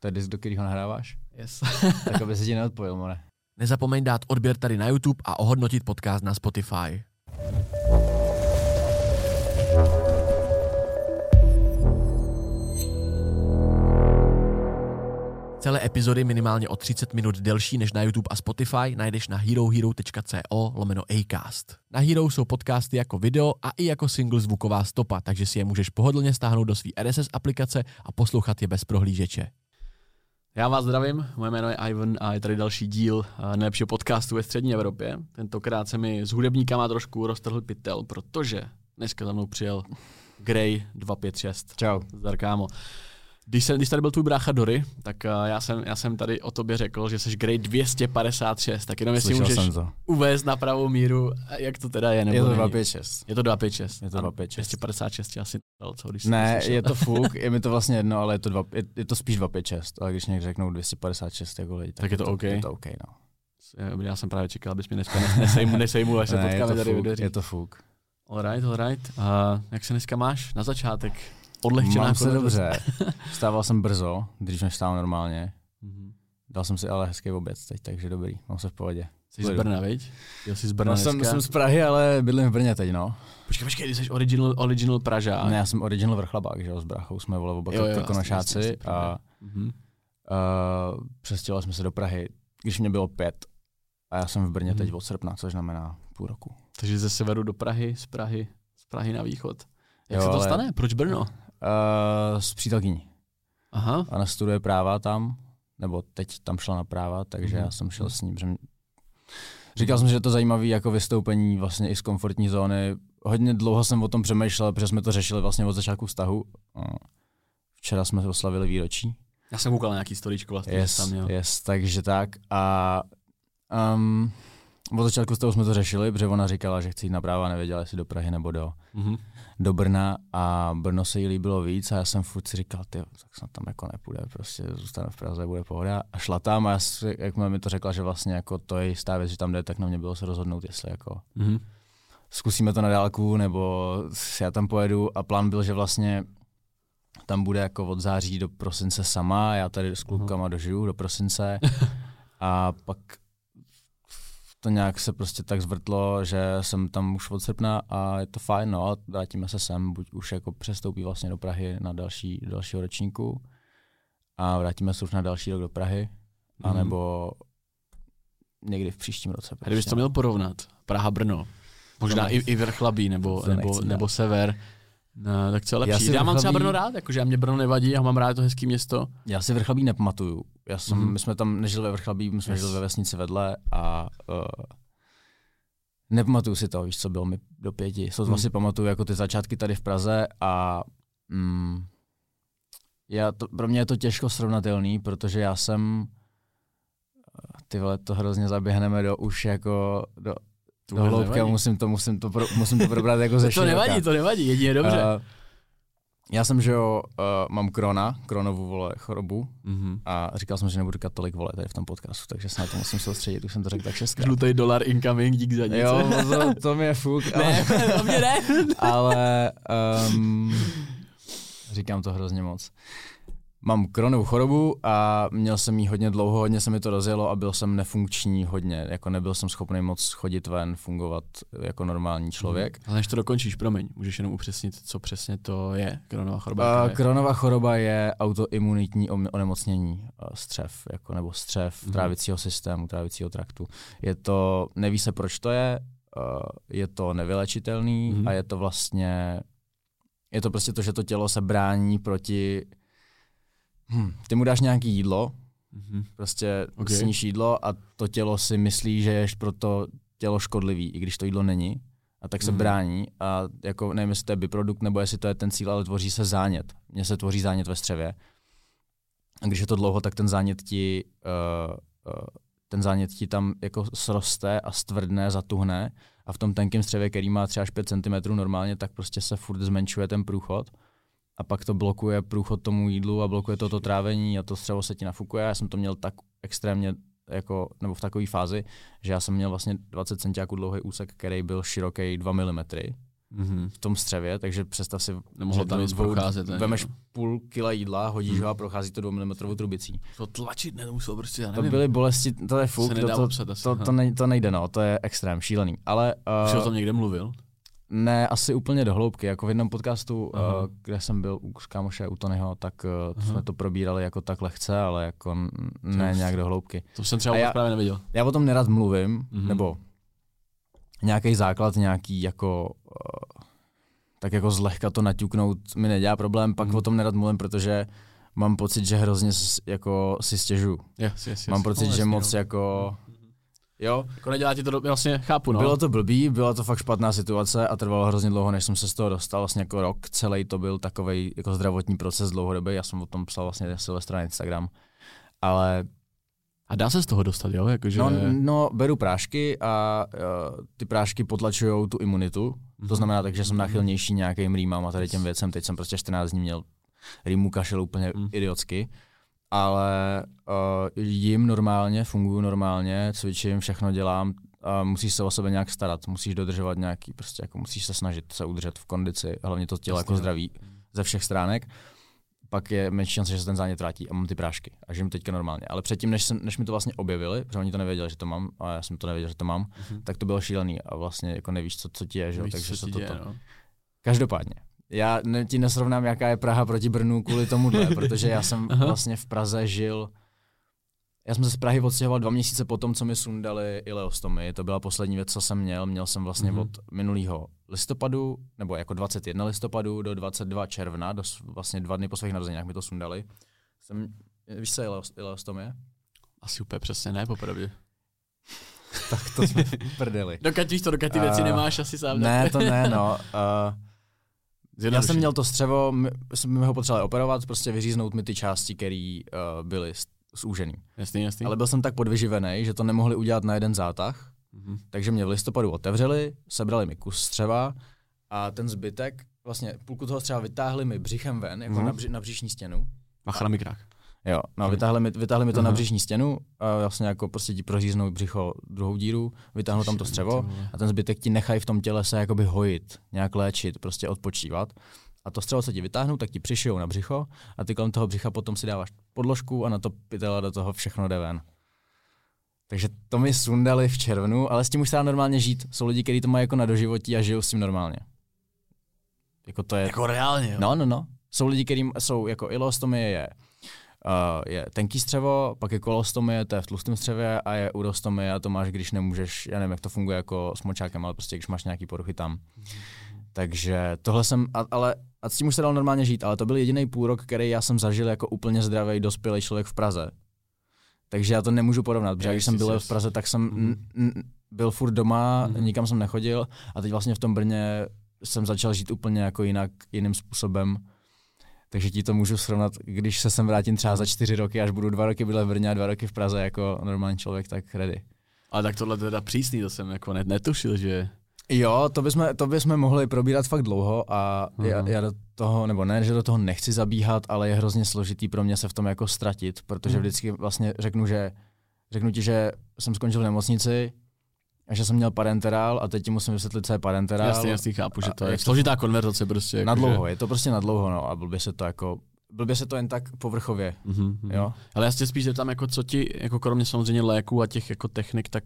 To je disk, do kterého nahráváš? Yes. tak aby se ti neodpojil, more. Nezapomeň dát odběr tady na YouTube a ohodnotit podcast na Spotify. Celé epizody minimálně o 30 minut delší než na YouTube a Spotify najdeš na herohero.co lomeno Acast. Na Hero jsou podcasty jako video a i jako single zvuková stopa, takže si je můžeš pohodlně stáhnout do své RSS aplikace a poslouchat je bez prohlížeče. Já vás zdravím, moje jméno je Ivan a je tady další díl eh, nejlepšího podcastu ve střední Evropě. Tentokrát se mi s hudebníkama trošku roztrhl pytel, protože dneska za mnou přijel Grey 256. Čau. Zdar kámo. Když, jsem, když tady byl tvůj brácha Dory, tak uh, já, jsem, já jsem tady o tobě řekl, že jsi Grey 256, tak jenom jestli Slyšel můžeš to. uvést na pravou míru, jak to teda je. Nebo Je to není. 256. Je to 256. Je to Ano, 256. 256 tě asi co, když Ne, je to fuk, je mi to vlastně jedno, ale je to, dva, je, je to spíš 256. Ale když někdo řeknou 256 jako lidi, tak, Tak je to OK? Je to OK, no. Já jsem právě čekal, abys mě dneska nes- nesejmu, nesejmu, až se ne, je potkáme to, tady fuk, je to fuk. Alright, alright. A jak se dneska máš na začátek? Odlehčená Mám se dobře. Vstával jsem brzo, když než vstával normálně. Mhm. Dal jsem si ale hezký oběd teď, takže dobrý, mám se v pohodě. Jsi z Brna, viď? Jel jsi z Brna No, jsem, dneska? jsem z Prahy, ale bydlím v Brně teď, no. Počkej, počkej, ty jsi original, original Pražák. Ne, já jsem original vrchlabák, že jo, s bráchou jsme vole oba jasně, jasně, a Mhm. uh, přestěhovali jsme se do Prahy, když mě bylo pět. A já jsem v Brně Mhm. teď od srpna, což znamená půl roku. Takže ze severu do Prahy, z Prahy, z Prahy na východ. Jak Jo, se to ale- stane? Proč Brno? Uh, s přítelkyní. Aha. Ona studuje práva tam, nebo teď tam šla na práva, takže Mhm. já jsem šel s ním. Že. Říkal jsem, že je to zajímavé jako vystoupení vlastně i z komfortní zóny. Hodně dlouho jsem o tom přemýšlel, protože jsme to řešili vlastně od začátku vztahu. Uh, Včera jsme oslavili výročí. Já jsem koukal na nějaký storíčko vlastně. Yes, tam, jo. yes, takže tak. A um, od začátku z toho jsme to řešili, protože ona říkala, že chce jít na práva, nevěděla, jestli do Prahy nebo do, Mhm. Do Brna a Brno se jí líbilo víc a já jsem furt si říkal, ty, tak snad tam jako nepůjde, prostě zůstane v Praze, bude pohoda. A šla tam a já si, jak mi to řekla, že vlastně jako to je jistá věc, že tam jde, tak na mě bylo se rozhodnout, jestli jako Mhm. zkusíme to na dálku, nebo já tam pojedu a plán byl, že vlastně tam bude jako od září do prosince sama, já tady s klukama dožiju do prosince a pak to nějak se prostě tak zvrtlo, že jsem tam už od srpna a je to fajn, no a vrátíme se sem, buď už jako přestoupí vlastně do Prahy na další, dalšího ročníku a vrátíme se už na další rok do Prahy, Mhm. anebo někdy v příštím roce. A kdybys prostě, to no. měl porovnat, Praha, Brno, možná To i, i Vrchlabí, nebo, to nebo, nebo sever, no, tak co je Já lepší? si Já, mám třeba Brno rád, jakože mě Brno nevadí, já mám rád to hezký město. Já si Vrchlabí nepamatuju. Já jsem, Mhm. My jsme tam nežili ve Vrchlabí, my jsme Yes. žili ve vesnici vedle a uh, nepamatuju si to, víš co, bylo mi do pěti. Sotva Mhm. si pamatuju jako ty začátky tady v Praze a mm, já to, pro mě je to těžko srovnatelný, protože já jsem ty vole, to hrozně zaběhneme do už jako do, do hloubky a musím to, musím to, pro, musím to probrat jako ze To široka. nevadí, to nevadí, jedině dobře. Uh, já jsem, že jo, uh, mám krona, kronovou vole chorobu Mhm. a říkal jsem, že nebudu říkat tolik vole tady v tom podcastu, takže se na to musím soustředit, už jsem to řekl tak šestkrát. Žlutý dolar incoming, dík za nic. Jo, to, to je fuk, ne, ale, to mě ne. ale um, říkám to hrozně moc. Mám kronovou chorobu a měl jsem ji hodně dlouho, hodně se mi to rozjelo a byl jsem nefunkční hodně, jako nebyl jsem schopný moc chodit ven, fungovat jako normální člověk. Ale než to dokončíš, promiň, můžeš jenom upřesnit, co přesně to je, kronová choroba. Uh, je? kronová choroba je autoimunitní onemocnění uh, střev, jako, nebo střev Mhm. trávicího systému, trávicího traktu. Je to, neví se proč to je, uh, je to nevylečitelný Mhm. a je to vlastně, je to prostě to, že to tělo se brání proti, hm, ty mu dáš nějaký jídlo, Mhm. prostě Ok. okay. sníš jídlo a to tělo si myslí, že je pro to tělo škodlivý, i když to jídlo není. A tak se Mhm. brání a jako nevím, jestli to je byprodukt nebo jestli to je ten cíl, ale tvoří se zánět. Mně se tvoří zánět ve střevě. A když je to dlouho, tak ten zánět ti, uh, uh, ten zánět ti tam jako sroste a stvrdne, zatuhne a v tom tenkém střevě, který má třeba až 5 cm normálně, tak prostě se furt zmenšuje ten průchod a pak to blokuje průchod tomu jídlu a blokuje to, to trávení a to střevo se ti nafukuje. Já jsem to měl tak extrémně jako, nebo v takové fázi, že já jsem měl vlastně 20 cm dlouhý úsek, který byl široký 2 mm mm-hmm. v tom střevě, takže představ si, Nemohlo tam nic procházet. Vemeš půl kila jídla, hodíš mm. ho a prochází to 2 mm trubicí. To tlačit nemuselo prostě, já nevím. To byly bolesti, to je fuk, to, to, to, to, to, ne, to nejde, no, to je extrém, šílený. Ale, uh, Už o tom někde mluvil? Ne, asi úplně do hloubky. Jako v jednom podcastu, uh, kde jsem byl u kámoše u Tonyho, tak uh, jsme to probírali jako tak lehce, ale jako ne to, nějak do hloubky. To jsem třeba já, právě neviděl. Já o tom nerad mluvím, uh-huh. nebo nějaký základ, nějaký jako uh, tak jako zlehka to naťuknout mi nedělá problém, pak uh-huh. o tom nerad mluvím, protože mám pocit, že hrozně jako si stěžu. Yes, yes, yes. Mám pocit, no, že moc no. jako Jo. Jako nedělá ti to, do, vlastně chápu, no. Bylo to blbý, byla to fakt špatná situace a trvalo hrozně dlouho, než jsem se z toho dostal. Vlastně jako rok celý to byl takový jako zdravotní proces dlouhodobý. Já jsem o tom psal vlastně Silvestra na Instagram. Ale a dá se z toho dostat, jo? Jakože... No, no, beru prášky a uh, ty prášky potlačují tu imunitu. Mm-hmm. To mhm. znamená tak, že jsem náchylnější nějakým rýmám a tady těm věcem. Teď jsem prostě 14 dní měl rýmu kašel úplně mm. idiotsky ale uh, jim normálně, funguju normálně, cvičím, všechno dělám a musíš se o sebe nějak starat, musíš dodržovat nějaký, prostě jako musíš se snažit se udržet v kondici, hlavně to tělo jako zdraví ze všech stránek. Pak je menší šance, že se ten zánět vrátí a mám ty prášky a žiju teďka normálně. Ale předtím, než, jsem, než mi to vlastně objevili, protože oni to nevěděli, že to mám, a já jsem to nevěděl, že to mám, uh-huh. tak to bylo šílený a vlastně jako nevíš, co, co ti je, že? takže se to, děje, to... No. Každopádně, já ne, ti nesrovnám, jaká je Praha proti Brnu kvůli tomuhle, protože já jsem vlastně v Praze žil, já jsem se z Prahy odstěhoval dva měsíce po tom, co mi sundali ileostomy. To byla poslední věc, co jsem měl. Měl jsem vlastně mm-hmm. od minulého listopadu, nebo jako 21 listopadu do 22 června, do vlastně dva dny po svých narozeninách mi to sundali. Jsem, víš, co je? Asi úplně přesně ne, popravdě. tak to jsme prdeli. Dokud víš to, dokud ty věci uh, nemáš asi sám. Ne, to ne, no. Uh, já jsem měl to střevo, my jsme ho potřebovali operovat, prostě vyříznout mi ty části, které uh, byly zúžený. Jasný, jasný. Ale byl jsem tak podvyživený, že to nemohli udělat na jeden zátah, mm-hmm. takže mě v listopadu otevřeli, sebrali mi kus střeva a ten zbytek, vlastně půlku toho střeva vytáhli mi břichem ven, jako mm-hmm. na, bři, na bříšní stěnu. Mikrák. Jo, no, vytáhli mi, vytáhli mi to na břišní stěnu a vlastně jako prostě ti proříznou břicho druhou díru, vytáhnou tam to střevo a ten zbytek ti nechají v tom těle se jakoby hojit, nějak léčit, prostě odpočívat. A to střevo se ti vytáhnou, tak ti přišijou na břicho a ty kolem toho břicha potom si dáváš podložku a na to pytela do toho všechno jde ven. Takže to mi sundali v červnu, ale s tím už se dá normálně žít. Jsou lidi, kteří to mají jako na doživotí a žijou s tím normálně. Jako to je... Jako reálně, jo? No, no, no. Jsou lidi, kteří jsou jako ilostomie je Uh, je tenký střevo, pak je kolostomie, to je v tlustém střevě a je urostomie a to máš, když nemůžeš, já nevím, jak to funguje jako s močákem, ale prostě když máš nějaký poruchy tam. Takže tohle jsem, a, ale a s tím už se dalo normálně žít, ale to byl jediný půl rok, který já jsem zažil jako úplně zdravý, dospělý člověk v Praze. Takže já to nemůžu porovnat, protože když jsem byl v Praze, tak jsem mm. n, n, byl furt doma, mm. nikam jsem nechodil a teď vlastně v tom Brně jsem začal žít úplně jako jinak, jiným způsobem takže ti to můžu srovnat, když se sem vrátím třeba za čtyři roky, až budu dva roky bydlet v Brně a dva roky v Praze jako normální člověk, tak ready. Ale tak tohle teda přísný, to jsem jako netušil, že... Jo, to bychom, to bychom mohli probírat fakt dlouho a uh-huh. já, já do toho, nebo ne, že do toho nechci zabíhat, ale je hrozně složitý pro mě se v tom jako ztratit, protože uh-huh. vždycky vlastně řeknu, že řeknu ti, že jsem skončil v nemocnici, a že jsem měl parenterál a teď ti musím vysvětlit, co je parenterál. Jasně, jasně, chápu, že to je složitá konverzace prostě. Na jako dlouho, že... je to prostě na dlouho, no a blbě se to jako blbě se to jen tak povrchově, mm-hmm. jo. Ale já se spíš zeptám, jako co ti, jako kromě samozřejmě léků a těch jako technik, tak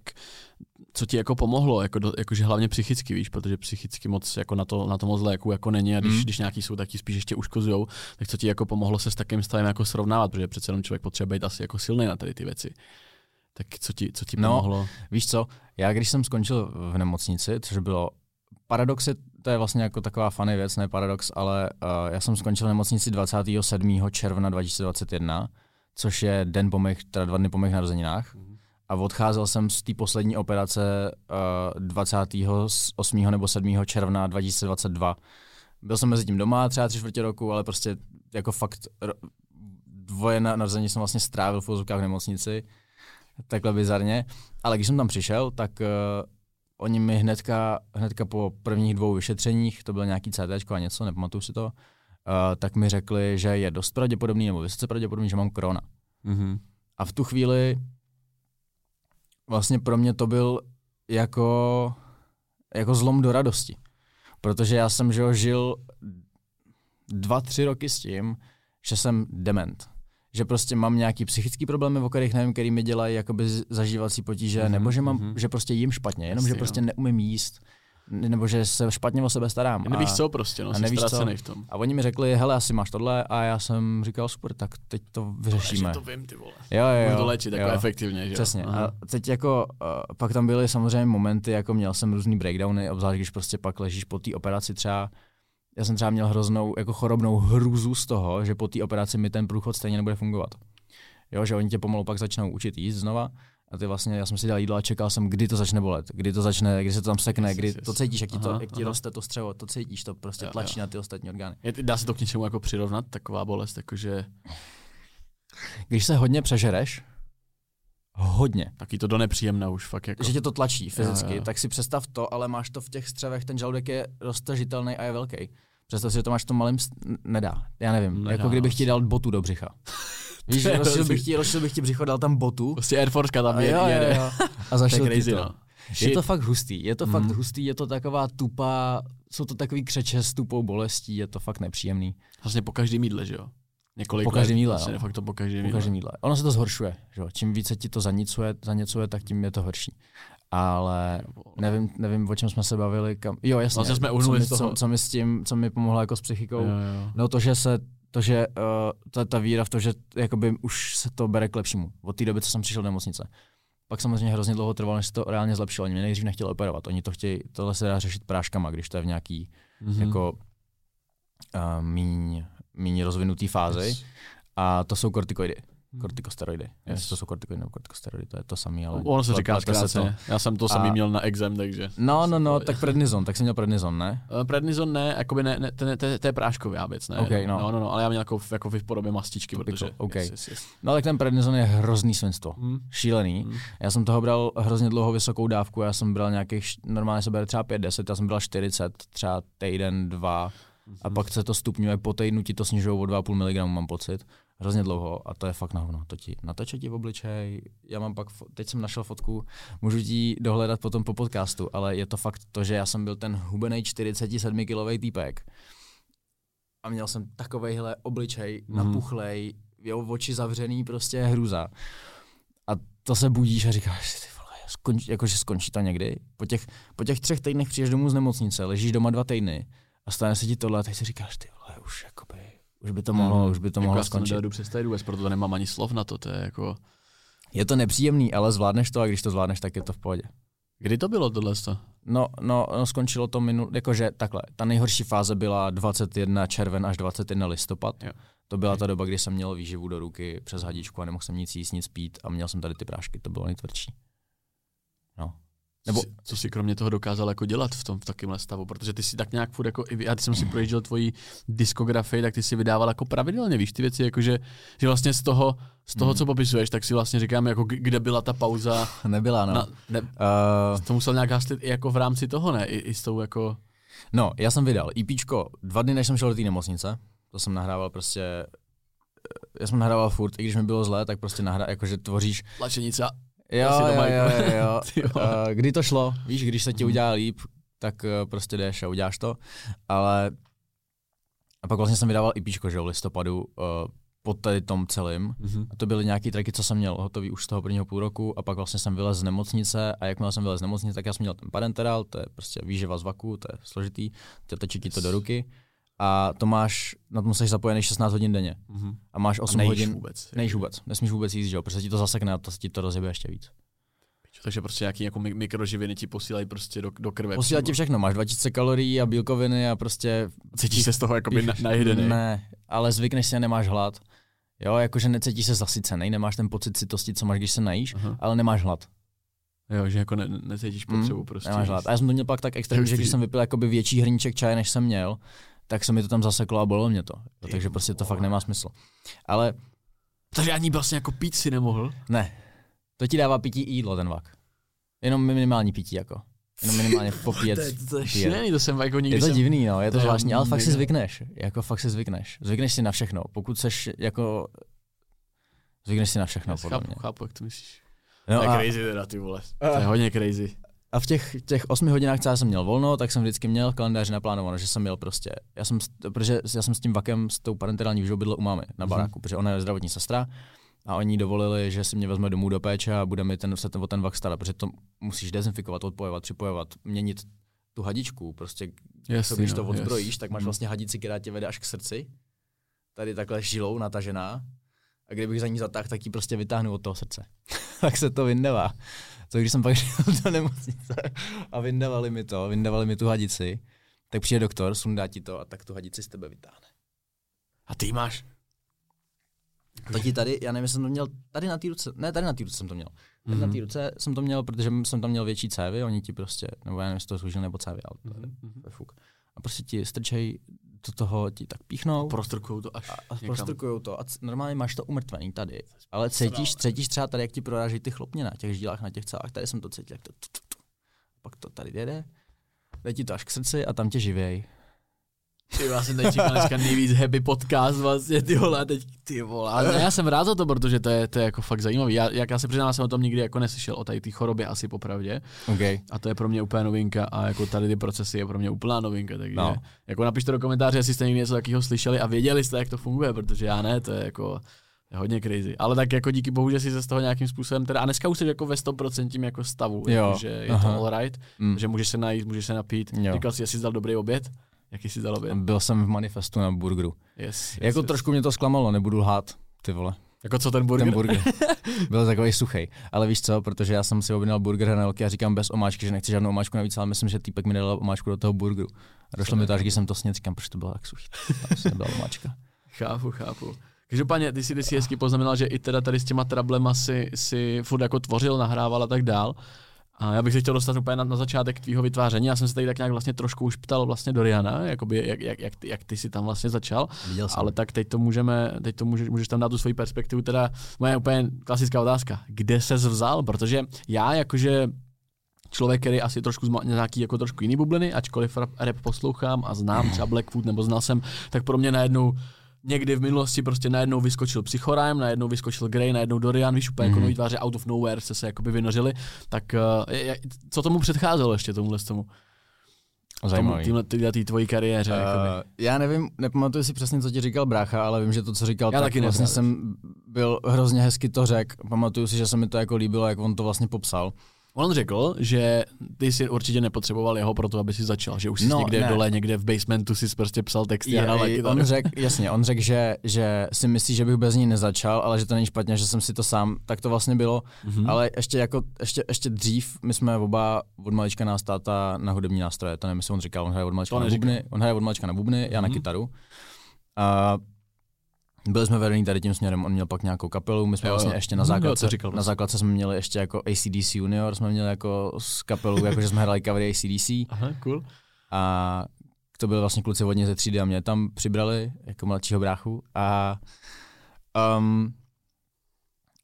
co ti jako pomohlo, jako, do, jakože hlavně psychicky, víš, protože psychicky moc jako na to, na to moc léku jako není a když, mm. když nějaký jsou, tak ti spíš ještě uškozujou, tak co ti jako pomohlo se s takým stavem jako srovnávat, protože přece jenom člověk potřebuje být asi jako silný na tady ty věci. Tak co ti, co ti no, pomohlo? Víš co, já když jsem skončil v nemocnici, což bylo paradox je, to je vlastně jako taková funny věc, ne paradox, ale uh, já jsem skončil v nemocnici 27. června 2021, což je den po mých, teda dva dny po mých narozeninách. Mm-hmm. A odcházel jsem z té poslední operace uh, 28. nebo 7. června 2022. Byl jsem mezi tím doma třeba tři čtvrtě roku, ale prostě jako fakt dvoje narození jsem vlastně strávil v v nemocnici takhle bizarně. Ale když jsem tam přišel, tak uh, oni mi hnedka, hnedka po prvních dvou vyšetřeních, to bylo nějaký CT a něco, nepamatuju si to, uh, tak mi řekli, že je dost pravděpodobný nebo vysoce pravděpodobný, že mám korona. Mm-hmm. A v tu chvíli vlastně pro mě to byl jako, jako zlom do radosti. Protože já jsem že žil dva, tři roky s tím, že jsem dement. Že prostě mám nějaký psychický problémy, o kterých nevím, který mi dělají jakoby zažívací potíže, mm-hmm, nebo že mám, mm-hmm. že prostě jím špatně, jenom Jasně, že prostě jo. neumím jíst, nebo že se špatně o sebe starám. A nevíš co prostě, no, a nevíš co. v tom. A oni mi řekli, hele, asi máš tohle, a já jsem říkal, super, tak teď to vyřešíme. To, to vím, ty vole. Jo, jo, jo. to léčit jako efektivně, že Přesně. Aha. A teď jako, uh, pak tam byly samozřejmě momenty, jako měl jsem různý breakdowny, obzvlášť když prostě pak ležíš po té operaci třeba, já jsem třeba měl hroznou, jako chorobnou hrůzu z toho, že po té operaci mi ten průchod stejně nebude fungovat. Jo, že oni tě pomalu pak začnou učit jíst znova a ty vlastně, já jsem si dal jídlo a čekal jsem, kdy to začne bolet, kdy to začne, kdy se to tam sekne, yes, kdy to cítíš, jak ti, to, jak ti roste to střevo, to cítíš, to prostě jo, tlačí jo. na ty ostatní orgány. Je, dá se to k něčemu jako přirovnat, taková bolest, jakože... Když se hodně přežereš, hodně. Taky to do nepříjemné už fakt jako. Že tě to tlačí fyzicky, jo, jo. tak si představ to, ale máš to v těch střevech, ten žaludek je roztažitelný a je velký. Představ si, že to máš v tom malém, nedá, já nevím, nedá, jako kdybych ti dal botu do břicha. Víš, rozšil bych, ti, rozšil bych ti břicho, dal tam botu. Prostě Air Force tam je, jo, jo, jo. A zašel crazy, to. No. Je to fakt hustý, je to mm. fakt mhm. hustý, je to taková tupá, jsou to takový křeče s tupou bolestí, je to fakt nepříjemný. Vlastně po každém jídle, že jo? Několik po každém jídle, vlastně fakt to po každém po každém jídle. Ono se to zhoršuje, že? Čím více ti to zanicuje, zanicuje, tak tím je to horší. Ale nevím, nevím, o čem jsme se bavili. Kam... Jo, jasně. Vlastně jsme co, mi, co, co, mi s tím, co mi pomohlo jako s psychikou. Jo, jo. No to, že se to, že uh, ta, ta víra v to, že jakoby už se to bere k lepšímu. Od té doby, co jsem přišel do nemocnice. Pak samozřejmě hrozně dlouho trvalo, než se to reálně zlepšilo. Oni mě nejdřív nechtěli operovat. Oni to chtějí, tohle se dá řešit práškama, když to je v nějaký mm-hmm. jako uh, míň, míň rozvinutý fázi. Yes. A to jsou kortikoidy. Hmm. Kortikosteroidy. Yes. to jsou kortikoidy nebo kortikosteroidy, to je to samé, ale... Ono se říká zkráceně. Já jsem to a... samý měl na exem, takže... No, no, no, tak prednizon, tak jsem měl prednizon, ne? Uh, prednizon ne, jakoby ne, ne to, to, to je prášková věc, ne? Okay, no. no. no, no, ale já měl jako, jako v podobě mastičky, protože... Okay. Yes, yes, yes. No, ale ten prednizon je hrozný svinstvo, hmm. šílený. Hmm. Já jsem toho bral hrozně dlouho vysokou dávku, já jsem bral nějakých, normálně se bere třeba 5-10, já jsem bral 40, třeba týden, dva, mm-hmm. a pak se to stupňuje, po týdnu ti to snižují o 2,5 mg, mám pocit hrozně dlouho a to je fakt na hovno. To ti natočí ti v obličej, já mám pak, teď jsem našel fotku, můžu ti dohledat potom po podcastu, ale je to fakt to, že já jsem byl ten hubený 47 kilový týpek a měl jsem takovejhle obličej mm. napuchlej, jo, oči zavřený, prostě hruza. A to se budíš a říkáš si, ty vole, skonč, jakože skončí to někdy. Po těch, po těch třech týdnech přijdeš domů z nemocnice, ležíš doma dva týdny a stane se ti tohle a teď si říkáš, ty vole, už jakoby už by to mohlo, hmm. už by to jako mohlo skončit. Jako představit vůbec, proto to nemám ani slov na to, to je jako... Je to nepříjemný, ale zvládneš to a když to zvládneš, tak je to v pohodě. Kdy to bylo tohle? No, no, no, skončilo to minul, jakože takhle, ta nejhorší fáze byla 21 červen až 21 listopad. Jo. To byla ta doba, kdy jsem měl výživu do ruky přes hadičku a nemohl jsem nic jíst, nic pít a měl jsem tady ty prášky, to bylo nejtvrdší. Nebo co, co jsi kromě toho dokázal jako dělat v tom v takovémhle stavu, protože ty si tak nějak furt jako, já když jsem si projížděl tvoji diskografii, tak ty si vydával jako pravidelně, víš, ty věci, jako že, že vlastně z toho, z toho, hmm. co popisuješ, tak si vlastně říkám, jako kde byla ta pauza. Nebyla, no. Na, ne, uh... To musel nějak haslit i jako v rámci toho, ne? I, i s tou jako... No, já jsem vydal EPčko dva dny, než jsem šel do té nemocnice, to jsem nahrával prostě já jsem nahrával furt, i když mi bylo zlé, tak prostě nahrál, jakože tvoříš... Tlačenice Jo, jo, jo, jo, uh, kdy to šlo, víš, když se ti udělá líp, tak uh, prostě jdeš a uděláš to, ale a pak vlastně jsem vydával IP, že v listopadu uh, pod tady tom celým. Mm-hmm. A to byly nějaký tracky, co jsem měl hotový už z toho prvního půl roku. A pak vlastně jsem vylez z nemocnice a jakmile jsem vylez z nemocnice, tak já jsem měl ten parenteral, to je prostě výživa z vaku, to je složitý, tečí ti to do ruky a to máš, na to musíš zapojený 16 hodin denně. Mm-hmm. A máš 8 a hodin. vůbec. Nejíš vůbec. Nesmíš vůbec jíst, že jo? Protože ti to zasekne a to ti to rozjebe ještě víc. Takže prostě nějaký jako mikroživiny ti posílají prostě do, do krve. Posílají ti všechno, máš 2000 kalorií a bílkoviny a prostě... Cítíš se z toho jako na, najedený? Ne, ale zvykneš si a nemáš hlad. Jo, jakože necítíš se zasycený, nemáš ten pocit citosti, co máš, když se najíš, uh-huh. ale nemáš hlad. Jo, že jako ne, necítíš potřebu mm, prostě. Nemáš hlad. A já jsem to měl pak tak extrémně, že když jsem vypil jakoby větší hrníček čaje, než jsem měl, tak se mi to tam zaseklo a bolelo mě to. Takže prostě to fakt nemá smysl. Ale... Takže ani vlastně jako pít si nemohl? Ne. To ti dává pití jídlo, ten vak. Jenom minimální pití jako. Jenom minimálně popíjet. to, je, to je šílený, to jsem jako nikdy Je to jsem... divný, no, je to, to zvláštní, ale fakt si zvykneš. Jako fakt si zvykneš. Zvykneš si na všechno. Pokud seš jako... Zvykneš si na všechno, Já podle chápu, mě. chápu, jak to myslíš. No to je a... crazy teda, ty vole. To je hodně crazy. A v těch, těch osmi hodinách, co já jsem měl volno, tak jsem vždycky měl v kalendáři naplánováno, že jsem měl prostě, já jsem, protože já jsem s tím vakem, s tou parenterální výživou bydlel u mámy na baráku, mm-hmm. protože ona je zdravotní sestra a oni dovolili, že si mě vezme domů do péče a bude mi ten, se ten, o ten vak starat, protože to musíš dezinfikovat, odpojovat, připojovat, měnit tu hadičku, prostě Jasný, to, když to no, odzbrojíš, yes. tak máš Mhm. vlastně hadici, která tě vede až k srdci, tady takhle žilou natažená a kdybych za ní zatáhl, tak ji prostě vytáhnu od toho srdce. tak se to vyndává. To když jsem pak šel do nemocnice a vyndavali mi to, vyndavali mi tu hadici, tak přijde doktor, sundá ti to a tak tu hadici z tebe vytáhne. A ty máš? To ti tady, já nevím, jsem to měl tady na té ruce, ne, tady na té ruce jsem to měl. Tady na té ruce jsem to měl, protože jsem tam měl větší cévy, oni ti prostě, nebo já nevím, jestli to služil nebo cévy, ale to je, je fuk. A prostě ti strčej do toho, ti tak píchnou Prostrkujou to až a, a někam. prostrukujou to a c- normálně máš to umrtvený tady. Ale cítíš, cítíš třeba tady, jak ti proráží ty chlopně na těch žílách, na těch celách, tady jsem to cítil, jak to. Pak to tady jede, jde ti to až k srdci a tam tě živěj. Ty já jsem teď čekal dneska nejvíc happy podcast vlastně, ty vole, teď ty vole. Ale já jsem rád za to, protože to je, to je jako fakt zajímavý. Já, jak já se přiznám, jsem o tom nikdy jako neslyšel, o tady té chorobě asi popravdě. Okay. A to je pro mě úplně novinka a jako tady ty procesy je pro mě úplná novinka, takže No. no. jako napište do komentáře, jestli jste někdy něco takového slyšeli a věděli jste, jak to funguje, protože já ne, to je jako je hodně crazy. Ale tak jako díky bohu, že jsi se z toho nějakým způsobem, teda a dneska už jsi jako ve 100% jako stavu, Jo, jako, že je aha. to all right, Mm. že můžeš se najít, můžeš se napít. Jo. Říkal jsi, jestli jsi dal dobrý oběd? Jaký jsi dal oběd? Byl jsem v manifestu na burgeru. Yes, yes, Jako yes. trošku mě to zklamalo, nebudu lhát, ty vole. Jako co ten burger? Ten burger. Byl takový suchý. Ale víš co, protože já jsem si objednal burger hnelky a říkám bez omáčky, že nechci žádnou omáčku navíc, ale myslím, že týpek mi dal omáčku do toho burgeru. A došlo mi to, až když jsem to snědl, říkám, proč to bylo tak suchý. Tam nebyla omáčka. Chápu, chápu. Každopádně, ty si, ty si hezky poznamenal, že i teda tady s těma trablema si, si furt jako tvořil, nahrával a tak dál. A já bych se chtěl dostat úplně na, na začátek tvýho vytváření. Já jsem se tady tak nějak vlastně trošku už ptal vlastně Doriana, jakoby jak, jak, jak, ty, jak ty si tam vlastně začal. Viděl jsem. Ale tak teď to můžeme, teď to můžeš, můžeš tam dát tu svoji perspektivu, teda moje úplně klasická otázka. Kde se vzal? Protože já jakože člověk, který asi trošku zma, nějaký jako trošku jiný bubliny, ačkoliv rap, rap poslouchám a znám třeba Blackfoot nebo znal jsem, tak pro mě najednou někdy v minulosti prostě najednou vyskočil Psychorime, najednou vyskočil Grey, najednou Dorian, víš, úplně mm. jako Mhm. nový tváře out of nowhere se se jakoby vynořili, tak uh, co tomu předcházelo ještě tomuhle tomu? Tomu, Zajímavý. týmhle, tyhle tý tvojí kariéře. Uh, já nevím, nepamatuji si přesně, co ti říkal brácha, ale vím, že to, co říkal, Já tak taky vlastně nevím. jsem byl hrozně hezky to řek. Pamatuju si, že se mi to jako líbilo, jak on to vlastně popsal. On řekl, že ty si určitě nepotřeboval jeho pro to, aby si začal, že už jsi No, někde ne. dole, někde v basementu si prostě psal texty a hrál on řekl, jasně, on řekl, že, že si myslí, že bych bez ní nezačal, ale že to není špatně, že jsem si to sám, tak to vlastně bylo. Mhm. Ale ještě, jako, ještě, ještě dřív, my jsme oba od malička nás táta na hudební nástroje, to nevím, jestli on říkal, on hraje od malička To na neříkal. bubny, on hraje od malička na bubny, já na Mhm. kytaru. A byli jsme vedení tady tím směrem, on měl pak nějakou kapelu, my jsme Jo, vlastně jo. ještě na jo, základce, to říkal na základce jsme měli ještě jako ACDC Junior, jsme měli jako s kapelu, jako že jsme hráli covery ACDC. Aha, cool. A to byli vlastně kluci hodně ze třídy a mě tam přibrali jako mladšího bráchu a um,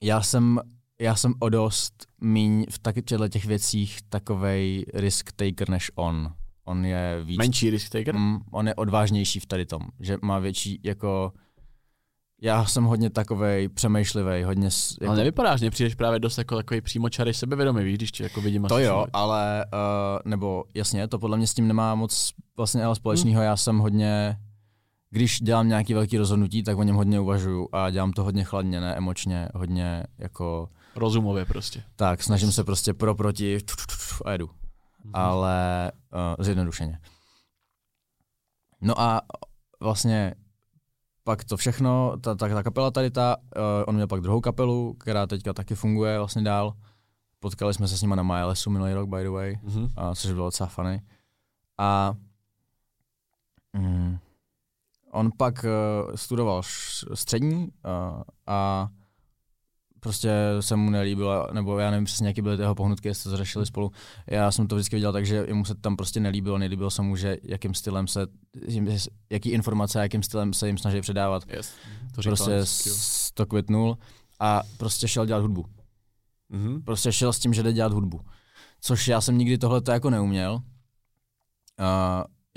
já jsem já jsem o dost míň v taky těch věcích takovej risk taker než on. On je víc, Menší risk taker? mm, on je odvážnější v tady tom, že má větší jako já jsem hodně takovej přemýšlivý, hodně jako, Ale nevypadáš, mně přijdeš právě dost jako takový přímočarý sebevědomý, víš, když tě jako vidím. To jo, ale uh, nebo jasně, to podle mě s tím nemá moc vlastně ale společného. Já jsem hodně, když dělám nějaký velký rozhodnutí, tak o něm hodně uvažuju a dělám to hodně chladně, ne emočně, hodně jako Rozumově prostě. tak, snažím se prostě pro, proti a jedu. Ale uh, zjednodušeně. No a vlastně pak to všechno, ta, ta, ta kapela tady, ta, uh, on měl pak druhou kapelu, která teďka taky funguje vlastně dál. Potkali jsme se s nima na Milesu minulý rok, by the way Mhm. a což bylo docela funny. A mm, on pak uh, studoval š- střední uh, a prostě se mu nelíbilo, nebo já nevím přesně, jaký byly jeho pohnutky, jestli to řešili spolu. Já jsem to vždycky viděl tak, že mu se tam prostě nelíbilo, nelíbilo se mu, že jakým stylem se, jaký informace a jakým stylem se jim snaží předávat. Yes. To Prostě s- to kvitnul a prostě šel dělat hudbu. Mhm. Prostě šel s tím, že jde dělat hudbu. Což já jsem nikdy tohle jako neuměl. Uh,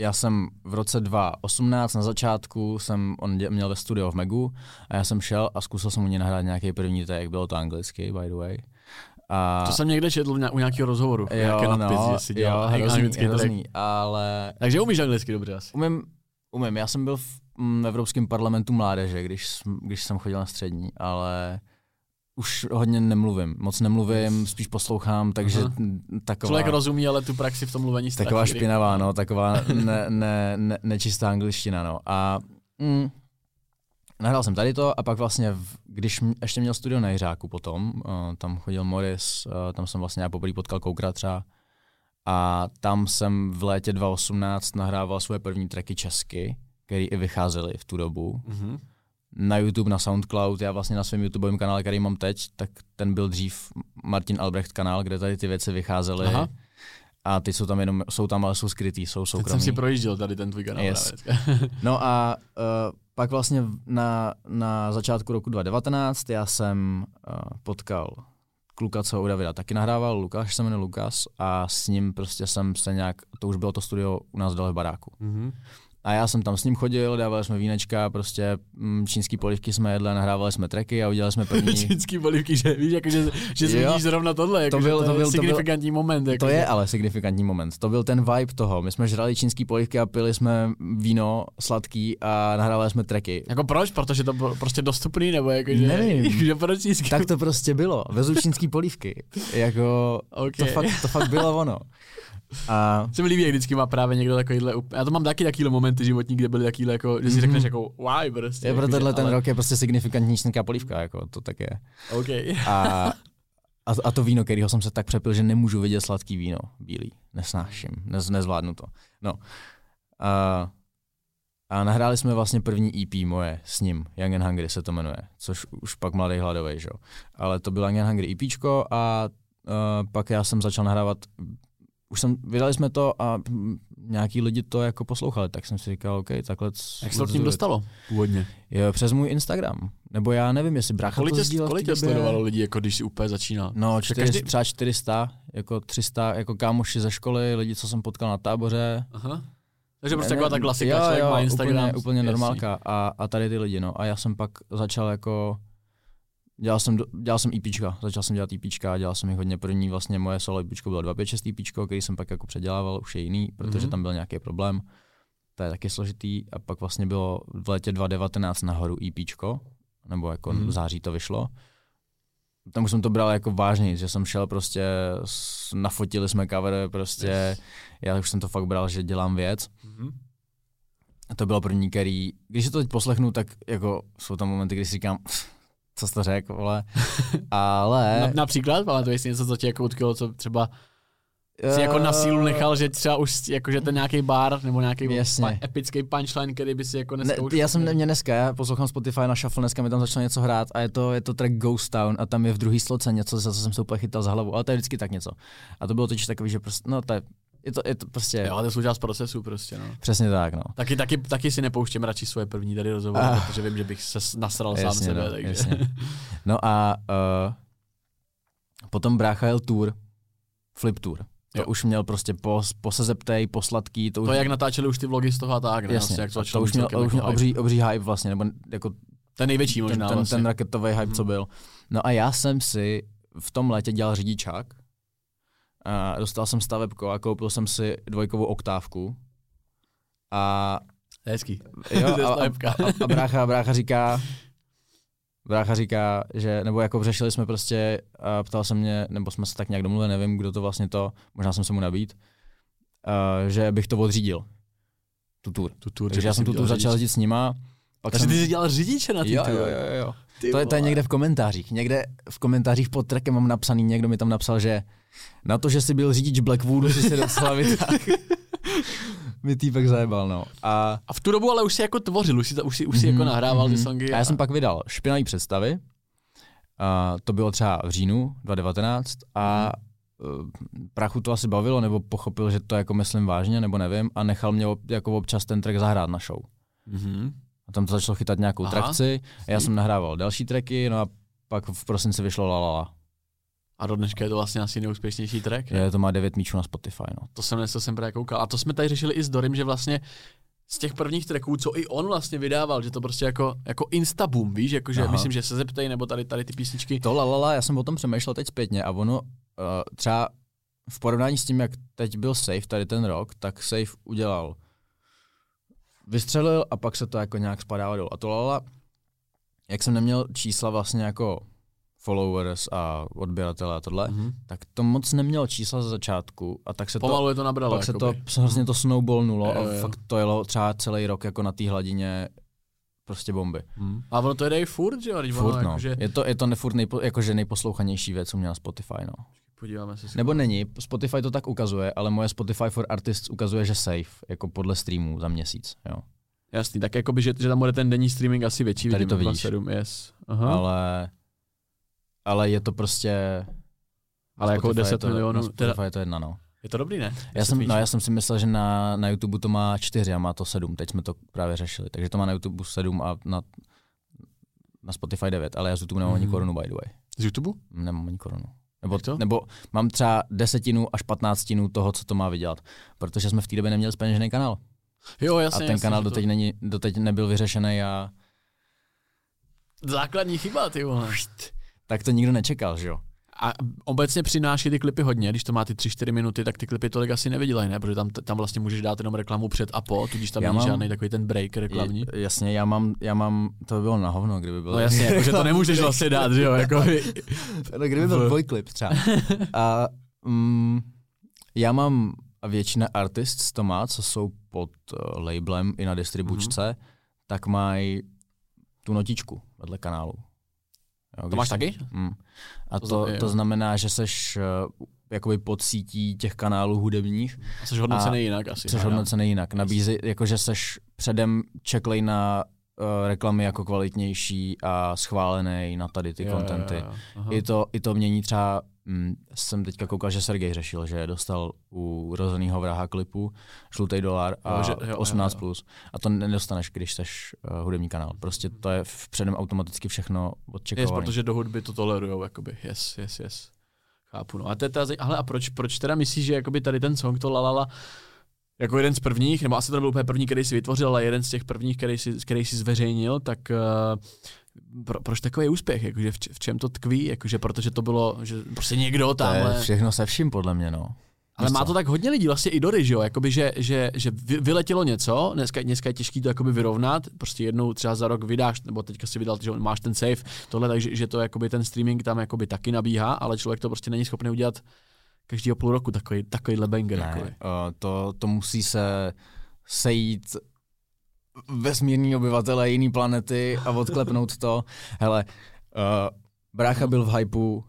já jsem v roce 2018 na začátku, jsem, on dě, měl ve studio v Megu a já jsem šel a zkusil jsem u něj nahrát nějaký první tak, bylo to anglicky, by the way. A... To jsem někde četl u nějakého rozhovoru. Jo, nadpis, no, že si dělal jo, hrozný, anglický hrozný, ale... Takže umíš anglicky dobře asi. Umím, umím. Já jsem byl v mm, Evropském parlamentu mládeže, když, když jsem chodil na střední, ale už hodně nemluvím. Moc nemluvím, spíš poslouchám, takže Aha. taková... Člověk rozumí, ale tu praxi v tom mluvení ztratí. Taková špinavá, no, taková ne, ne, ne, nečistá angličtina, no. A mm, nahrál jsem tady to a pak vlastně, v, když ještě měl studio na Jiřáku potom, uh, tam chodil Morris, uh, tam jsem vlastně já poprvé potkal Koukra třeba a tam jsem v létě 2018 nahrával svoje první tracky česky, které i vycházely v tu dobu. Mm-hmm na YouTube, na Soundcloud, já vlastně na svém YouTubeovém kanále, který mám teď, tak ten byl dřív Martin Albrecht kanál, kde tady ty věci vycházely. Aha. A ty jsou tam jenom, jsou tam, ale jsou skrytý, jsou soukromí. Teď jsem si projížděl tady ten tvůj kanál. Yes. no a uh, pak vlastně na, na začátku roku 2019 já jsem uh, potkal kluka, co u Davida taky nahrával, Lukáš se jmenuje Lukas a s ním prostě jsem se nějak, to už bylo to studio u nás dole v baráku. Mm-hmm. A já jsem tam s ním chodil, dávali jsme vínečka, prostě mm, čínský polivky jsme jedli, nahrávali jsme treky a udělali jsme první... čínský polivky, že víš, jako, že, že zmíníš zrovna tohle, jako, to byl, to, byl, signifikantní to byl, moment. Jako, to je ale signifikantní moment. To byl ten vibe toho. My jsme žrali čínský polivky a pili jsme víno sladký a nahrávali jsme treky. Jako proč? Protože to bylo prostě dostupný, nebo jako, že, Nevím. že proč čínský... Tak to prostě bylo. Vezu čínský polivky. Jako, okay. to, fakt, to fakt bylo ono. A... Se mi líbí, jak vždycky má právě někdo takovýhle, já to mám taky takovýhle momenty životní, kde byly takovýhle, jako, že si mm-hmm. řekneš jako why prostě. Je pro tenhle ten ale... rok je prostě signifikantní snědká polívka, jako to tak je. Okay. A, a, a, to víno, kterého jsem se tak přepil, že nemůžu vidět sladký víno, bílý, nesnáším, nez, nezvládnu to. No. A, a nahráli jsme vlastně první EP moje s ním, Young and Hungry se to jmenuje, což už pak Mladý hladovej, že? Ale to byl Young and Hungry EPčko a uh, pak já jsem začal nahrávat už jsem, vydali jsme to a nějaký lidi to jako poslouchali, tak jsem si říkal, OK, takhle. Jak se to k ním dostalo původně? Jo, přes můj Instagram. Nebo já nevím, jestli brácha kolik to sdílel Kolik tě sledovalo lidi, jako když jsi úplně začínal? No, čtyři, každý... třeba 400, jako 300, jako kámoši ze školy, lidi, co jsem potkal na táboře. Aha. Takže prostě taková ta klasika, jo, člověk jo, má Instagram. Úplně, úplně normálka. A, a tady ty lidi, no. A já jsem pak začal jako Dělal jsem, dělal jsem EPčka, začal jsem dělat EPčka, dělal jsem jich hodně. První vlastně moje solo EPčko bylo 256 EPčko, který jsem pak jako předělával, už je jiný, protože mm-hmm. tam byl nějaký problém. To je taky složitý. A pak vlastně bylo v létě 2019 nahoru EPčko, nebo jako mm-hmm. v září to vyšlo. Tam už jsem to bral jako vážně, že jsem šel prostě, nafotili jsme cover, prostě, yes. já už jsem to fakt bral, že dělám věc. Mm-hmm. A to bylo první, který, když se to teď poslechnu, tak jako jsou tam momenty, kdy si říkám, co jsi to řekl, vole. Ale... Na, například, pamatuješ si něco, co tě jako utkilo, co třeba si jako na sílu nechal, že třeba už jako, že ten nějaký bar nebo nějaký pa, epický punchline, který by si jako dneska ne, už... Já jsem neměl dneska, já poslouchám Spotify na Shuffle, dneska mi tam začalo něco hrát a je to, je to track Ghost Town a tam je v druhý sloce něco, za co jsem se úplně chytal za hlavu, ale to je vždycky tak něco. A to bylo totiž takový, že prostě, no to je je to, je to prostě... Jo, to je součást procesu prostě, no. Přesně tak, no. Taky, taky, taky si nepouštím radši svoje první tady rozhovor, ah. protože vím, že bych se nasral jasně, sám sebe, no, takže... Jasně. No a uh, potom brácha jel tour, flip tour. To jo. už měl prostě po, po sezeptej, po sladký. To, už... to jak natáčeli už ty vlogy z toho a tak, ne? Jasně, jak to, to už měl, už jako měl obří, obří hype vlastně, nebo jako ten největší možná ten, ten, vlastně. ten raketový hype, hmm. co byl. No a já jsem si v tom létě dělal řidičák a dostal jsem stavebko a koupil jsem si dvojkovou oktávku. A Hezký. Jo, a, a, a, a brácha, brácha říká, brácha říká, že, nebo jako řešili jsme prostě, a ptal se mě, nebo jsme se tak nějak domluvili, nevím, kdo to vlastně to, možná jsem se mu nabít, a, že bych to odřídil. Tu tour. Tu tour Takže já jsem tu tour začal jezdit s nima. Pak Takže jsem... ty jsi dělal řidiče na ty jo, jo, jo, jo. to, je, to je někde v komentářích. Někde v komentářích pod trackem mám napsaný, někdo mi tam napsal, že na to, že jsi byl řidič Blackwoodu, si se docela vytáhl. mi týpek zajebal, no. A, a v tu dobu ale už si jako tvořil, už si, už si, už si mm-hmm, jako mhm, nahrával mm-hmm. ty songy. A... a já jsem pak vydal Špinavý představy, a to bylo třeba v říjnu 2019 a mm. Prachu to asi bavilo, nebo pochopil, že to jako myslím vážně, nebo nevím, a nechal mě jako občas ten track zahrát na show. Mm-hmm. A tam to začalo chytat nějakou Aha. trakci, a já jsem nahrával další tracky, no a pak v prosinci vyšlo La La La. A do dneška je to vlastně asi neúspěšnější track. Je, to má 9 míčů na Spotify. No. To jsem, to jsem právě koukal. A to jsme tady řešili i s Dorim, že vlastně z těch prvních tracků, co i on vlastně vydával, že to prostě jako, jako instaboom, víš, jakože Aha. myslím, že se zeptej, nebo tady, tady ty písničky. To lalala, já jsem o tom přemýšlel teď zpětně a ono uh, třeba v porovnání s tím, jak teď byl Safe tady ten rok, tak Safe udělal vystřelil a pak se to jako nějak spadalo dolů. A to lala, jak jsem neměl čísla vlastně jako followers a odběratele a tohle, Mhm. tak to moc nemělo čísla za začátku a tak se Pomalu to, je to nabralo. pak se to, jakoby. hrozně to snowballnulo Jo, a fakt to jelo třeba celý rok jako na té hladině prostě bomby. Mhm. A ono to jde i furt, že jo? Ono, Furt, no. jakože, Je to, je to nefurt nejpo, jakože nejposlouchanější věc, co měla Spotify, no. podíváme se. Nebo není, Spotify to tak ukazuje, ale moje Spotify for Artists ukazuje, že safe, jako podle streamů za měsíc, jo. Jasný, tak jakoby, že, že tam bude ten denní streaming asi větší, Tady vidíme, to vidíš. 2,7, yes. Aha. Ale, ale je to prostě... Ale jako Spotify 10 je to, milionů, Na Spotify teda- je to jedna, no. Je to dobrý, ne? Já jsem, no, já jsem si myslel, že na, na YouTube to má 4 a má to 7, teď jsme to právě řešili, takže to má na YouTube 7 a na, na Spotify 9, ale já z YouTube nemám ani Mhm. korunu, by the way. Z YouTube? Nemám ani korunu. Nebo, to? nebo mám třeba desetinu až patnáctinu toho, co to má vydělat, protože jsme v té době neměli speněžený kanál. Jo, A jasně. ten jasně, kanál doteď, není, doteď nebyl vyřešený a To... Základní chyba, ty vole. Tak to nikdo nečekal, že jo? A obecně přináší ty klipy hodně, když to má ty 3-4 minuty, tak ty klipy tolik asi nevydělají, ne? Protože tam, tam vlastně můžeš dát jenom reklamu před a po, tudíž tam Já není mám- žádný takový ten break reklamní. Je, jasně, já mám, já mám, to by bylo na hovno, kdyby byl. No jasně, jakože to nemůžeš vlastně dát, že jo? Jako, no, kdyby byl dvojklip třeba. A mm, já mám, a většina artists to má, co jsou pod uh, labelem i na distribučce, mm-hmm. tak mají tu notičku vedle kanálu. Jo, to máš se- taky? Mm. A To to, to znamená, že seš uh, jakoby pod sítí těch kanálů hudebních, A jsi hodnocený A- jinak asi. hádám. hodnocený jinak. Nabízí, jakože seš předem čeklej na reklamy jako kvalitnější a schválený na tady ty Jo, jo, kontenty. jo, jo. I to, I to mění třeba, hm, jsem teďka koukal, že Sergej řešil, že dostal u rozeného vraha klipu žlutý dolar a Jo, že- jo, jo, 18+. jo. Plus. A to nedostaneš, když seš uh, hudební kanál. Prostě to je v- předem automaticky všechno Yes, odčekované. protože do hudby to tolerujou, jakoby. Yes, yes, yes. Chápu, no. A, ta, ale a proč, proč teda myslíš, že jakoby tady ten song, to lalala, jako jeden z prvních, nebo asi to nebyl úplně první, který si vytvořil, ale jeden z těch prvních, který si, který si zveřejnil, tak uh, pro, proč takový úspěch? Jakože v, v čem to tkví? Jakože protože to bylo, že prostě někdo je všechno se vším, podle mě, no. Ale má to tak hodně lidí, vlastně i Dory, že jo? Jakoby, že, že, že vy- vyletělo něco, dneska, dneska je těžký to jakoby vyrovnat, prostě jednou třeba za rok vydáš, nebo teďka si vydal, že máš ten safe, tohle, takže že to jakoby ten streaming tam jakoby taky nabíhá, ale člověk to prostě není schopný udělat každýho půl roku, takový, takovýhle banger. Ne, Jakoby. uh, to, to musí se sejít vesmírní obyvatele jiný planety a odklepnout to. Hele, uh, brácha byl v hypeu, uh,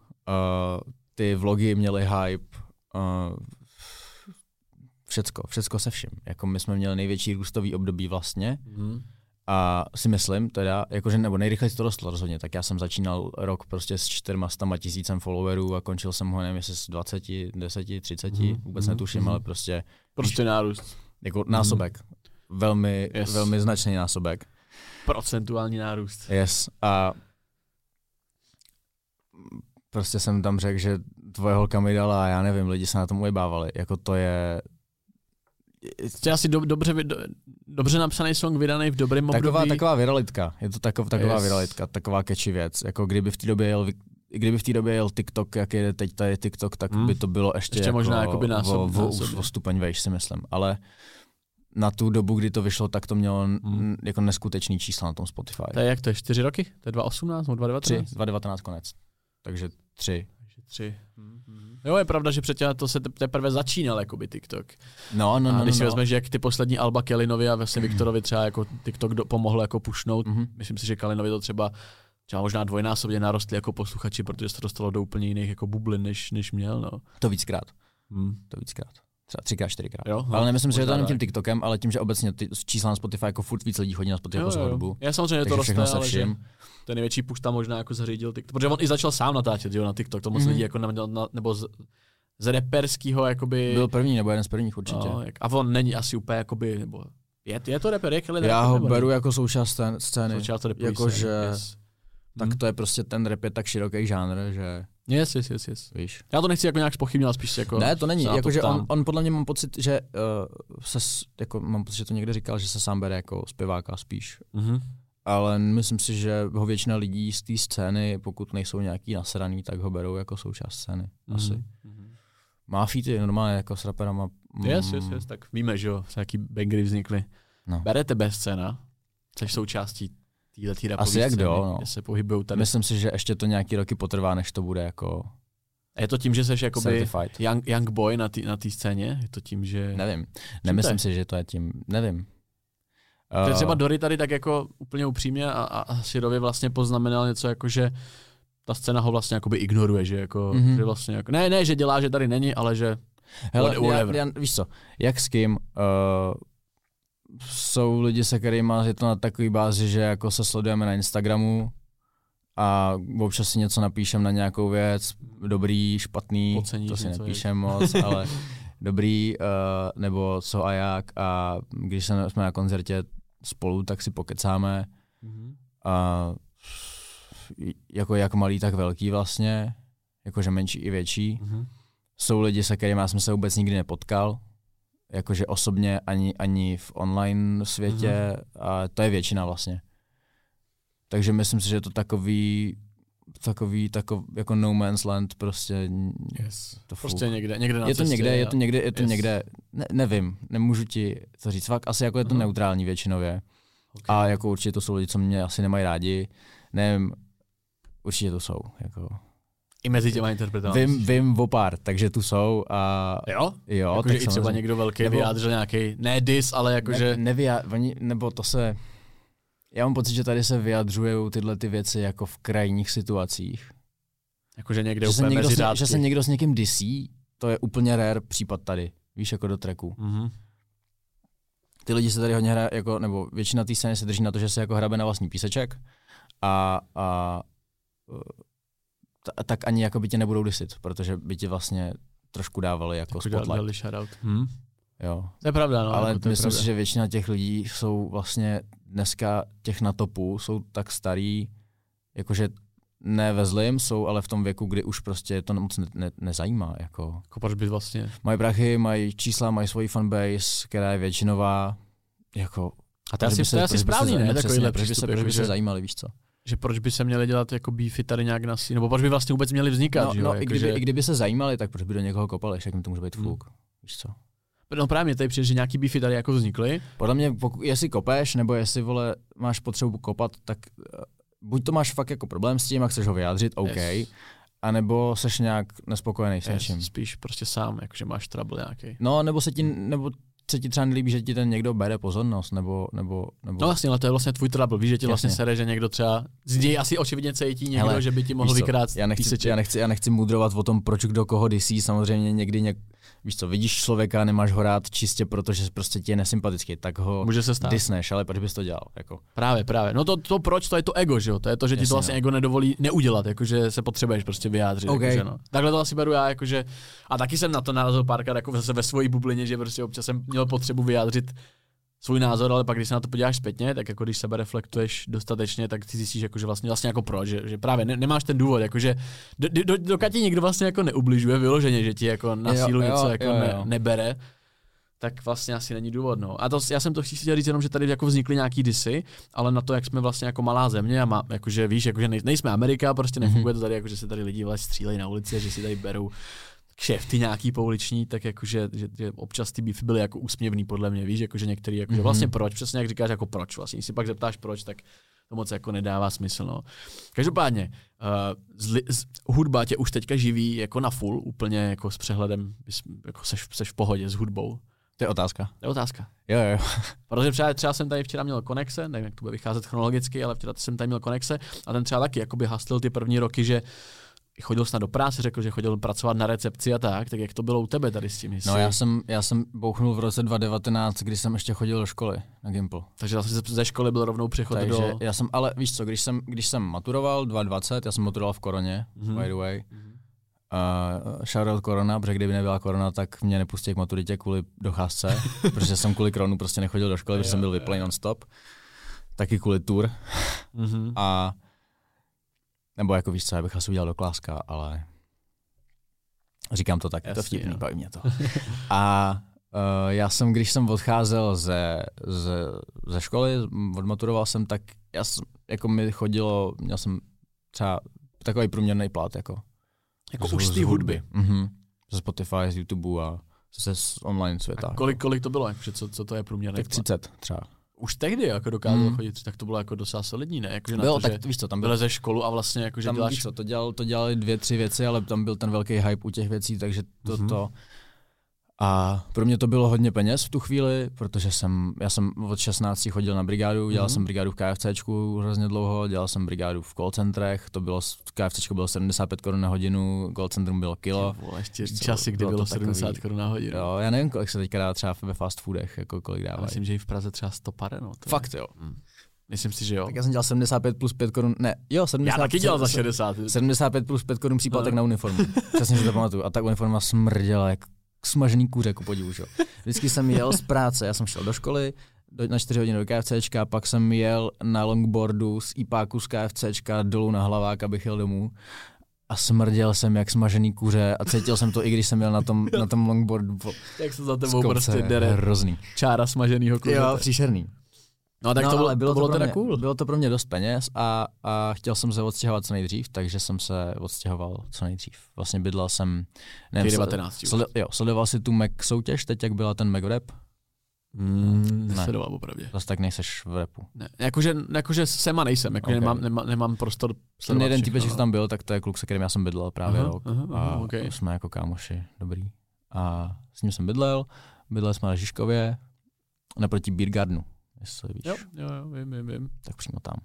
ty vlogy měly hype, uh, všecko, všecko se vším. Jako my jsme měli největší růstový období vlastně Mhm. A si myslím teda, jakože nebo nejrychleji to rostlo rozhodně, tak já jsem začínal rok prostě s 400 tisícem followerů a končil jsem ho nevím jestli s 20, 10, 30, Mhm, vůbec mhm, netuším, mhm. ale prostě Prostě nárůst. jako násobek. Velmi, Yes. yes. velmi značný násobek. Procentuální nárůst. Yes. A prostě jsem tam řekl, že tvoje holka mi dala a já nevím, lidi se na tom ujebávali. Jako to je To je asi do, dobře, do, dobře napsaný song vydaný v dobrém období. taková, taková viralitka. Je to takov, taková Yes. viralitka, taková catchy věc. Jako kdyby v té době jel kdyby v té době jel TikTok, jak je teď tady TikTok, tak Hmm. by to bylo ještě, Ještě jako možná jakoby násob- o, o, o, stupeň vejš, si myslím. Ale na tu dobu, kdy to vyšlo, tak to mělo Hmm. hmm. jako neskutečný čísla na tom Spotify. To je jak to je, čtyři roky? To je 2018 nebo 2019? Tři, 2019 konec. Takže tři. Takže tři. Jo, je pravda, že předtím to se te- teprve začínal, jakoby TikTok. No, no, a no, když si no, vezmeš, jak ty poslední Alba Kelinovi a vlastně Viktorovi třeba jako TikTok do, pomohl jako pušnout, Mhm. myslím si, že Kalinovi to třeba třeba možná dvojnásobně narostli jako posluchači, protože se to dostalo do úplně jiných jako bublin, než, než měl. No. To víckrát. Hmm. To víckrát. Třeba třikrát, čtyřikrát. Jo, no, ale nemyslím si, že to jenom tím. TikTokem, ale tím, že obecně ty čísla na Spotify jako furt víc lidí chodí na Spotify Jo, jako jo. Já samozřejmě to roste, ale že ten největší push tam možná jako zařídil TikTok, protože on i začal sám natáčet, jo, na TikTok, to moc Mhm. lidí jako na, na, nebo z, z reperského jakoby... Byl první nebo jeden z prvních určitě. no, jak, a on není asi úplně jakoby, nebo je, je to reper, je Kelly Já ho nebo beru ne? jako součást scén- scény. Součást jako že- yes. Tak Mhm. to je prostě ten rap je tak široký žánr, že Yes, yes, yes, yes. víš. Já to nechci jako nějak spochybňovat, spíš jako Ne, to není, na jakože ptám. on, on podle mě mám pocit, že uh, se, jako mám pocit, že to někde říkal, že se sám bere jako zpěváka spíš. Mhm. Ale myslím si, že ho většina lidí z té scény, pokud nejsou nějaký nasraný, tak ho berou jako součást scény. Asi. Mhm. Má featy normálně jako s raperama. mm, Yes, yes, yes, tak víme, že jo, jaký bangry vznikly. No. Bere tebe scéna, jsi součástí této rapové Asi jak scény, jo, no. kde se pohybují tady. Myslím si, že ještě to nějaký roky potrvá, než to bude jako Je to tím, že jsi jakoby certified. young, young boy na té na tý scéně? Je to tím, že... Nevím. Nemyslím si, že to je tím. Nevím. Uh, třeba Dory tady tak jako úplně upřímně a, a, a Sirovi vlastně poznamenal něco jako, že ta scéna ho vlastně jakoby ignoruje, že jako, Mhm. mm-hmm. že vlastně jako, ne, ne, že dělá, že tady není, ale že Hele, whatever. já, já, víš co, jak s kým, uh, jsou lidi, se kterými je to na takový bázi, že jako se sledujeme na Instagramu a občas si něco napíšem na nějakou věc, dobrý, špatný, Oceníš to si nepíšem moc, ale dobrý, uh, nebo co a jak. A když jsme na koncertě spolu, tak si pokecáme. A jako jak malý, tak velký vlastně, jakože menší i větší. Mhm. Jsou lidi, se kterými jsem se vůbec nikdy nepotkal, jakože osobně ani, ani v online světě mm-hmm. a to je většina vlastně. Takže myslím si, že je to takový, takový, takový jako no man's land prostě. yes. To prostě někde, někde na je to někde, je a- to někde, je to Yes. někde, ne, nevím, nemůžu ti to říct, fakt asi jako je to Aha. neutrální většinově. Okay. A jako určitě to jsou lidi, co mě asi nemají rádi, nevím, určitě to jsou, jako. I mezi těma interpretacemi. Vím, vím o pár, takže tu jsou a Jo? jo, Jakože tak i třeba někdo velký Nebo- vyjádřil nějaký, ne dis, ale jakože, Ne, nevyja, oni, nebo to se... Já mám pocit, že tady se vyjadřují tyhle ty věci jako v krajních situacích. jakože někde Že se, úplně někdo mezi s, že se někdo s někým disí, to je úplně rare případ tady. Víš, jako do tracku. Mhm. Ty lidi se tady hodně hrají, jako, nebo většina té scény se drží na to, že se jako hrabe na vlastní píseček a, a tak ani jako by tě nebudou disit, protože by ti vlastně trošku dávali jako dělali- spotlight. dělali shoutout. Hm? Jo. To je pravda, no. Ale jako to myslím pravda. si, že většina těch lidí jsou vlastně dneska těch na topu, jsou tak starý, jakože ne ve zlým, jsou ale v tom věku, kdy už prostě to moc ne, ne, nezajímá. Jako. Jako proč by vlastně... Mají prachy, mají čísla, mají svoji fanbase, která je většinová. Jako, A to je asi, to asi správný, ne? Takovýhle proč by se, proč by se zajímali, víš co? Že proč by se měli dělat jako beefy tady nějak na nebo proč by vlastně vůbec měli vznikat, No, že jo? no i, jako, kdyby, že, i kdyby se zajímali, tak proč by do někoho kopali, jim to může být Hmm. fuk. Víš co? no právě mě tady přijde, že nějaký beefy tady jako vznikly, Podle mě, pokud, jestli kopeš, nebo jestli vole, máš potřebu kopat, tak uh, buď to máš fakt jako problém s tím a chceš ho vyjádřit, OK, Yes. anebo seš nějak nespokojený s je, něčím. spíš prostě sám, jakože máš trouble nějaký. No, nebo se ti, nebo se ti třeba nelíbí, že ti ten někdo bere pozornost, nebo, nebo, nebo No vlastně, ale to je vlastně tvůj trouble, víš, že ti vlastně sere, že někdo třeba, z něj asi očividně cítí někdo, Hele, že by ti mohl vykrát já nechci, já, nechci, já nechci mudrovat o tom, proč kdo koho disí, samozřejmě někdy něk, víš co, vidíš člověka, nemáš ho rád čistě protože prostě ti je nesympatický, tak ho Může se stát. disneš, ale proč bys to dělal? Jako. Právě, právě. No to, to proč, to je to ego, že jo? To je to, že ti Jasně, to vlastně no. ego nedovolí neudělat, jakože se potřebuješ prostě vyjádřit. OK. Jakože, no. Takhle to asi beru já, jakože, a taky jsem na to narazil párkrát jako zase ve svojí bublině, že prostě občas jsem měl potřebu vyjádřit svůj názor, ale pak když se na to podíváš zpětně, tak jako když sebe reflektuješ dostatečně, tak ty zjistíš, jako, že vlastně, vlastně jako proč, že, že právě ne, nemáš ten důvod, jakože do, do, dokud ti někdo vlastně jako neubližuje vyloženě, že ti jako na Jo, sílu jo, něco jako jo, ne, jo. nebere, tak vlastně asi není důvod. No. A to, já jsem to chtěl říct jenom, že tady jako vznikly nějaký disy, ale na to, jak jsme vlastně jako malá země a má, jakože víš, jakože nej, nejsme Amerika, prostě nefunguje to tady, jako, že se tady lidi vlastně střílejí na ulici a že si tady berou kšefty nějaký pouliční, tak jakože že, že občas ty beefy byly jako úsměvný podle mě, víš, jakože některý, jakože Mhm. vlastně proč, přesně jak říkáš, jako proč vlastně, když si pak zeptáš proč, tak to moc jako nedává smysl, no. Každopádně, uh, zli, z, hudba tě už teďka živí jako na full, úplně jako s přehledem, jako seš, seš v pohodě s hudbou. To je otázka. To je otázka. Jo, jo. Protože třeba, třeba jsem tady včera měl konexe, nevím, jak to bude vycházet chronologicky, ale včera jsem tady měl konexe a ten třeba taky jakoby hastil ty první roky, že chodil snad do práce, řekl, že chodil pracovat na recepci a tak, tak jak to bylo u tebe tady s tím? Jestli... No já jsem, já jsem bouchnul v roce 2019, kdy jsem ještě chodil do školy na Gimple. Takže zase ze školy byl rovnou přechod Takže do... já jsem, ale víš co, když jsem, když jsem maturoval 2020, já jsem maturoval v koroně, Mhm. mm-hmm. by the way. Mhm. Uh, shoutout korona, protože kdyby nebyla korona, tak mě nepustí k maturitě kvůli docházce, protože jsem kvůli koronu prostě nechodil do školy, protože jsem byl vyplý non-stop. Taky kvůli tour. Mhm. A nebo jako víš co, já bych asi udělal do kláska, ale Říkám to tak, je to Jasně, vtipný, no. baví mě to. A uh, já jsem, když jsem odcházel ze, ze, ze školy, odmaturoval jsem, tak já jsem, jako mi chodilo, měl jsem třeba takový průměrný plat, jako. Jako z- už z té hudby. Mhm. Ze Spotify, z YouTube a ze z online světa. A kolik, kolik to bylo? Co, co to je průměrný Tak plat? 30 třeba. Už tehdy jako dokázal Mm. chodit, tak to bylo jako docela solidní, ne? Jakože na Bylo, to, že tak víš co, tam byl byl ze školu a vlastně jakože tam, děláš... víš co, to, dělal, to dělali dvě, tři věci, ale tam byl ten velký hype u těch věcí, takže to, Mhm. to a pro mě to bylo hodně peněz v tu chvíli, protože jsem, já jsem od 16 chodil na brigádu, dělal Mhm. jsem brigádu v KFCčku hrozně dlouho, dělal jsem brigádu v call centrech, to bylo, KFCčko bylo 75 korun na hodinu, call centrum bylo kilo. Vole, ještě Co, časy, kdy bylo bylo takový- 70 korun na hodinu. Jo, já nevím, kolik se teďka dá třeba ve fast foodech, jako kolik dávají. myslím, že i v Praze třeba 100 pare, no. To je- Fakt jo. Myslím si, že jo. Tak já jsem dělal 75 plus 5 korun, ne, jo, 70, Já taky dělal za 60. 75 plus 5 korun příplatek No. na uniformu. Přesně si to pamatuju. A ta uniforma smrděla jak smažený kuře, ku podivu. Že? jo. Vždycky jsem jel z práce, já jsem šel do školy, do, na 4 hodiny do KFCčka, pak jsem jel na longboardu z IPáku z KFCčka dolů na hlavák, abych jel domů. A smrděl jsem jak smažený kuře a cítil jsem to, i když jsem jel na tom, na tom longboardu. Jak se za tebou prostě dere Hrozný. čára smaženýho Jo, kuřete. příšerný. No tak no, to, bylo, ale bylo to bylo pro teda mě, cool. Bylo to pro mě dost peněz a, a chtěl jsem se odstěhovat co nejdřív, takže jsem se odstěhoval co nejdřív. Vlastně bydlel jsem... Nevím, 19 už. Sled, jo, sledoval si tu Mac soutěž, teď jak byla ten Mac rap? Mm, Ne. nesledoval popravdě. Zase tak nejseš v rapu. Ne. Jakože, jakože jsem a nejsem, jakože Ok. nemám, nemám, nemám prostor Ten jeden všechno, typeček, no. co tam byl, tak to je kluk, se kterým já jsem bydlel právě Aha, rok. aha, aha, a ok. jsme jako kámoši, dobrý. A s ním jsem bydlel, bydleli jsme na Žižkově, naproti Beer Gardenu, jestli víš. Jo, jo, jo, vím, vím, vím. tak přímo tam.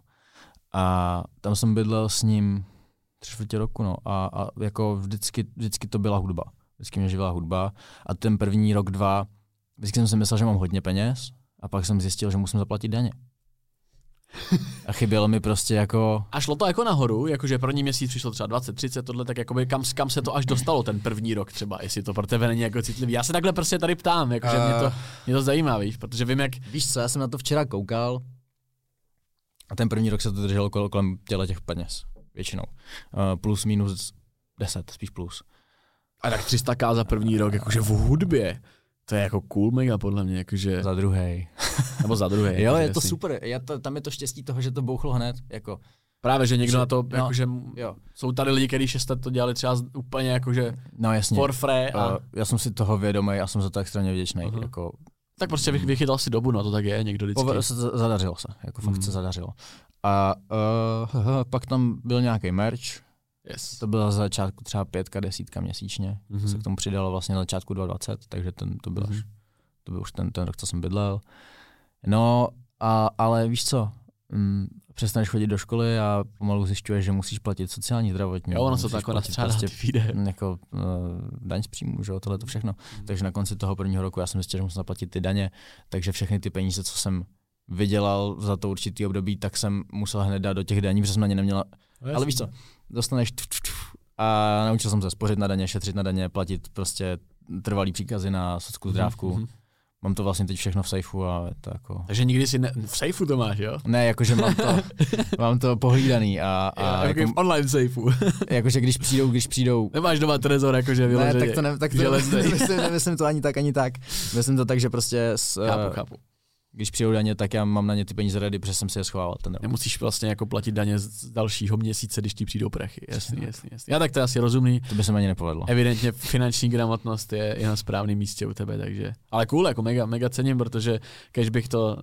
A tam jsem bydlel s ním tři čtvrtě roku, no. A, a jako vždycky, vždycky to byla hudba. Vždycky mě živila hudba. A ten první rok, dva, vždycky jsem si myslel, že mám hodně peněz. A pak jsem zjistil, že musím zaplatit daně. A chybělo mi prostě jako... A šlo to jako nahoru, jakože první měsíc přišlo třeba 20, 30, tohle, tak jakoby kam, kam se to až dostalo ten první rok třeba, jestli to pro tebe není jako citlivý. Já se takhle prostě tady ptám, jakože mě, to, mě to zajímá, víš, protože vím, jak Víš co, já jsem na to včera koukal a ten první rok se to drželo kol- kolem těle těch peněz. Většinou. Uh, plus minus 10, spíš plus. A tak 300k za první rok, jakože v hudbě. To je jako cool mega podle mě, jakože, Za druhý. nebo za druhé. Jo, je to jasný. super. Já to, tam je to štěstí toho, že to bouchlo hned. Jako, Právě, že někdo Že- na to, no, jakože jo. jsou tady lidi, kteří 6 let to dělali třeba úplně jakože No jasně. for free a Uh, já jsem si toho vědomý a jsem za to extrémně vděčný. Aha. Jako, tak prostě vych- vychytal si dobu, no to tak je, někdo vždycky. povedlo se, zadařilo se, jako fakt Mm. se zadařilo. A uh, pak tam byl nějaký merch, Yes. to byla za začátku třeba pětka, desítka měsíčně, Mhm. mm-hmm. se k tomu přidalo vlastně na začátku 2020, takže ten, to, byl Mhm. až, to byl už ten, ten rok, co jsem bydlel. No, a, ale víš co, mm, přestaneš chodit do školy a pomalu zjišťuješ, že musíš platit sociální zdravotní. Jo, ono se to jako platit nastřádá prostě prostě, výjde. jako uh, daň z příjmu, že jo, tohle to všechno. Takže na konci toho prvního roku já jsem zjistil, že musím zaplatit ty daně, takže všechny ty peníze, co jsem vydělal za to určitý období, tak jsem musel hned dát do těch daní, protože jsem na ně neměla. Ale víš co, dostaneš tf, tf, tf, a naučil jsem se spořit na daně, šetřit na daně, platit prostě trvalý příkazy na socku zdrávku. Mhm. Mám to vlastně teď všechno v sejfu a je to jako... Takže nikdy si ne, v safeu to máš, jo? Ne, jakože mám to, mám to pohlídaný a, A a jako jako, v online safeu. jakože když přijdou, když přijdou Nemáš doma trezor, jakože Ne, vyloženě. tak to, ne, tak to nemyslím, nemyslím to ani tak, ani tak. Myslím to tak, že prostě s, Chápu, eh, chápu. Když přijdou daně, tak já mám na ně ty peníze ready, protože jsem si je schovával ten rok. Nemusíš vlastně jako platit daně z dalšího měsíce, když ti přijdou prachy. Jasný, jasný, jasný. Já tak to je asi rozumný. To by se mi ani nepovedlo. Evidentně finanční gramotnost je, je na správném místě u tebe, takže. Ale cool, jako mega, mega cením, protože kež bych to,